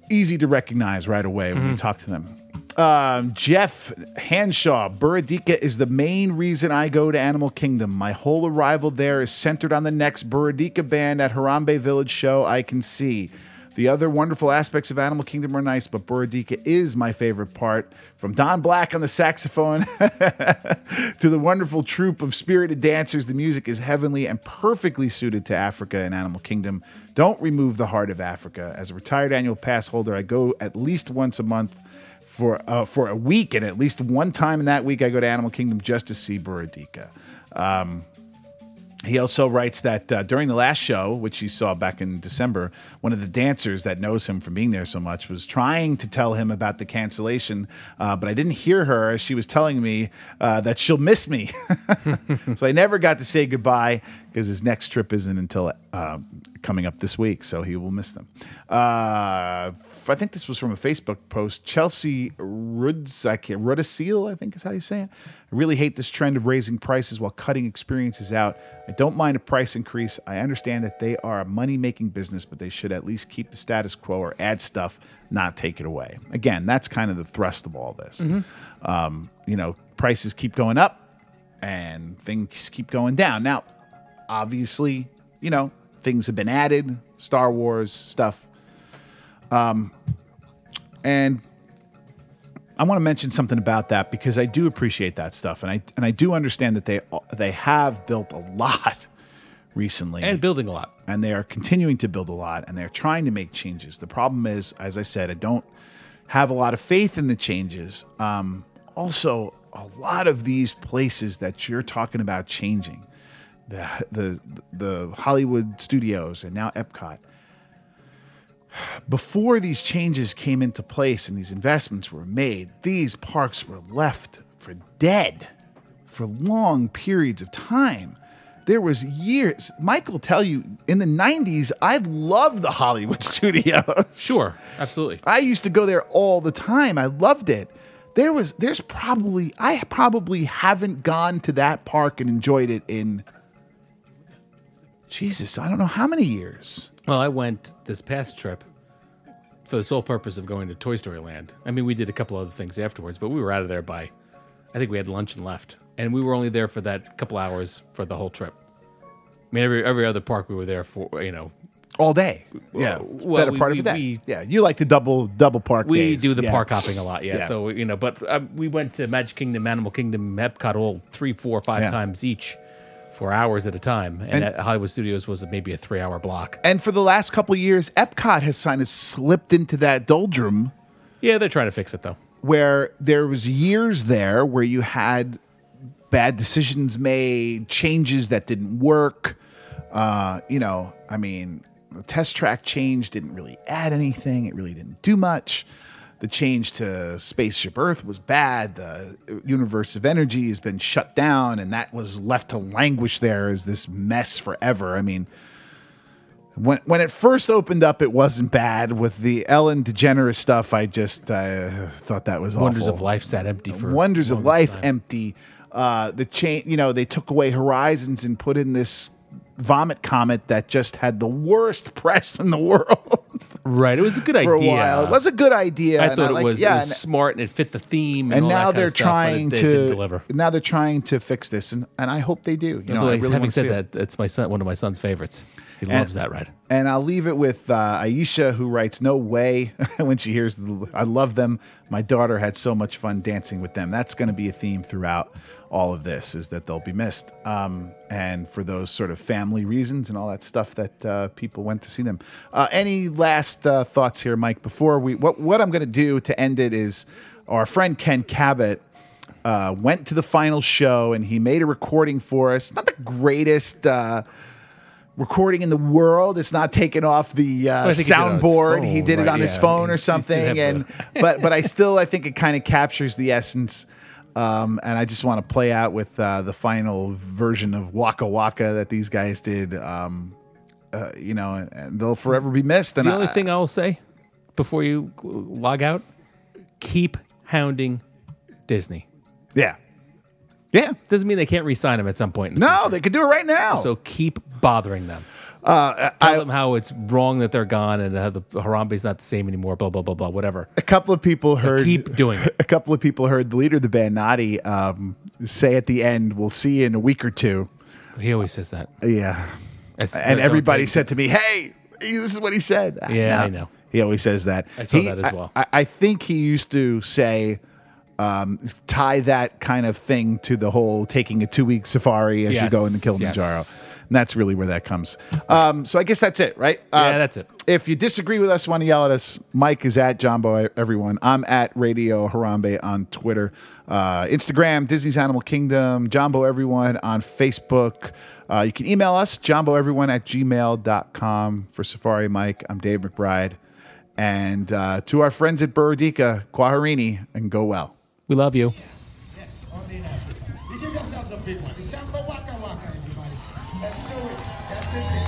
Speaker 3: easy to recognize right away when you talk to them. Um, Jeff Hanshaw, Burudika is the main reason I go to Animal Kingdom. My whole arrival there is centered on the next Burudika band at Harambe Village show I can see. The other wonderful aspects of Animal Kingdom are nice, but Burudika is my favorite part. From Don Black on the saxophone [laughs] to the wonderful troupe of spirited dancers, the music is heavenly and perfectly suited to Africa and Animal Kingdom. Don't remove the heart of Africa. As a retired annual pass holder, I go at least once a month for uh, for a week, and at least one time in that week, I go to Animal Kingdom just to see Burudika. Um, he also writes that uh, during the last show, which he saw back in December, one of the dancers that knows him from being there so much was trying to tell him about the cancellation, uh, but I didn't hear her as she was telling me uh, that she'll miss me. [laughs] so I never got to say goodbye because his next trip isn't until uh, coming up this week, so he will miss them. Uh, f- I think this was from a Facebook post. Chelsea Ruds, I can't, Rudasil, I think is how you say it. I really hate this trend of raising prices while cutting experiences out. I don't mind a price increase. I understand that they are a money making business, but they should at least keep the status quo or add stuff, not take it away. Again, that's kind of the thrust of all this. Um, you know, prices keep going up and things keep going down. Now, obviously, you know, things have been added, Star Wars stuff. Um, and I want to mention something about that because I do appreciate that stuff, and I and I do understand that they they have built a lot [laughs] recently
Speaker 4: and building a lot.
Speaker 3: and they are continuing to build a lot and they're trying to make changes. The problem is, as I said, I don't have a lot of faith in the changes. Um, also, a lot of these places that you're talking about changing, the the the Hollywood studios and now Epcot. Before these changes came into place and these investments were made, these parks were left for dead for long periods of time. There was years. Michael, tell you in the '90s, I loved the Hollywood [laughs] studios.
Speaker 4: Sure, absolutely.
Speaker 3: I used to go there all the time. I loved it. There was, there's probably, I probably haven't gone to that park and enjoyed it in, Jesus, I don't know how many years.
Speaker 4: Well, I went this past trip for the sole purpose of going to Toy Story Land. I mean, we did a couple other things afterwards, but we were out of there by, I think we had lunch and left, and we were only there for that couple hours for the whole trip. I mean, every every other park we were there for, you know,
Speaker 3: All day. Yeah.
Speaker 4: well,
Speaker 3: Better
Speaker 4: we-
Speaker 3: part
Speaker 4: we-
Speaker 3: of that.
Speaker 4: we-
Speaker 3: yeah. You like the double, double park
Speaker 4: we
Speaker 3: days.
Speaker 4: do the
Speaker 3: Yeah.
Speaker 4: park hopping a lot, yeah.
Speaker 3: Yeah.
Speaker 4: So you know, but um, we went to Magic Kingdom, Animal Kingdom, Epcot all three, four, five
Speaker 3: Yeah.
Speaker 4: times each for hours at a time, and,
Speaker 3: And-
Speaker 4: at Hollywood Studios was maybe a three-hour block.
Speaker 3: And for the last couple of years, Epcot has kind of slipped into that doldrum
Speaker 4: Yeah, they're trying to fix it though.
Speaker 3: where there was years there where you had bad decisions made, changes that didn't work. Uh, you know, I mean, the test track change didn't really add anything. It really didn't do much. The change to Spaceship Earth was bad. The Universe of Energy has been shut down, and that was left to languish there as this mess forever. I mean, when when it first opened up, it wasn't bad. With the Ellen DeGeneres stuff, I just uh, thought that was awful.
Speaker 4: Wonders
Speaker 3: awful.
Speaker 4: of Life sat empty for
Speaker 3: Wonders of Life
Speaker 4: time.
Speaker 3: empty. Uh, the chain, you know, they took away Horizons and put in this vomit comet that just had the worst press in the world
Speaker 4: Right, it was a good [laughs]
Speaker 3: for
Speaker 4: idea.
Speaker 3: a while. It was a good idea.
Speaker 4: I thought it
Speaker 3: like-
Speaker 4: was,
Speaker 3: yeah,
Speaker 4: it was smart and it fit the theme. And,
Speaker 3: and
Speaker 4: all
Speaker 3: now they're
Speaker 4: stuff,
Speaker 3: trying
Speaker 4: it,
Speaker 3: to
Speaker 4: deliver.
Speaker 3: now they're trying to fix this, and, and I hope they do. You know, I really
Speaker 4: having said
Speaker 3: it.
Speaker 4: that, it's my son, one of my son's favorites. He
Speaker 3: And-
Speaker 4: loves that ride.
Speaker 3: And I'll leave it with uh, Aisha, who writes, "No way." [laughs] when she hears, the, "I love them." My daughter had so much fun dancing with them. That's going to be a theme throughout all of this: is that they'll be missed, um, and for those sort of family reasons and all that stuff that uh, people went to see them. Uh, any last uh, thoughts here, Mike? Before we, what what I'm going to do to end it is, our friend Ken Cabot uh, went to the final show and he made a recording for us. Not the greatest uh, recording in the world. It's not taken off the uh,
Speaker 4: I think he did it on his
Speaker 3: soundboard. he
Speaker 4: phone,
Speaker 3: did
Speaker 4: right,
Speaker 3: on his phone or something. And but but I still I think it kind of captures the essence. Um, and I just want to play out with uh, the final version of Waka Waka that these guys did. Um, uh, you know, and, they'll forever be missed. And
Speaker 4: The
Speaker 3: I,
Speaker 4: only thing I will say before you log out, keep hounding Disney.
Speaker 3: yeah, yeah.
Speaker 4: Doesn't mean they can't re-sign him at some point.
Speaker 3: No,
Speaker 4: future.
Speaker 3: they could do it right now.
Speaker 4: So keep bothering them.
Speaker 3: Uh,
Speaker 4: Tell
Speaker 3: I,
Speaker 4: them how it's wrong that they're gone and how the Harambe's not the same anymore. Blah blah blah blah. Whatever.
Speaker 3: a couple of people heard
Speaker 4: keep doing it. [laughs]
Speaker 3: A couple of people heard the leader of the band, Naughty, um, say at the end, "We'll see you in a week or two.
Speaker 4: He always says that.
Speaker 3: Yeah,
Speaker 4: It's-
Speaker 3: and everybody said to me, "Hey, this is what he said."
Speaker 4: Yeah,
Speaker 3: No,
Speaker 4: I know.
Speaker 3: He always says that.
Speaker 4: I saw
Speaker 3: He-
Speaker 4: that as well.
Speaker 3: I, I think he used to say, um, tie that kind of thing to the whole taking a two week safari as you go into Kilimanjaro.
Speaker 4: yes.
Speaker 3: And that's really where that comes. Um, so I guess that's it, right? Uh,
Speaker 4: Yeah, that's it.
Speaker 3: If you disagree with us, want to yell at us, Mike is at Jumbo everyone. I'm at Radio Harambe on Twitter, uh, Instagram, Disney's Animal Kingdom, Jumbo everyone on Facebook. Uh, you can email us, jumboeveryone at gmail.com. For Safari Mike, I'm Dave McBride. And uh, to our friends at Burudika, Kwaherini, and go well.
Speaker 4: We love you.
Speaker 1: Yes, only in Africa. You give yourselves a big one. It's time for Waka Waka, everybody. Let's do it. That's it.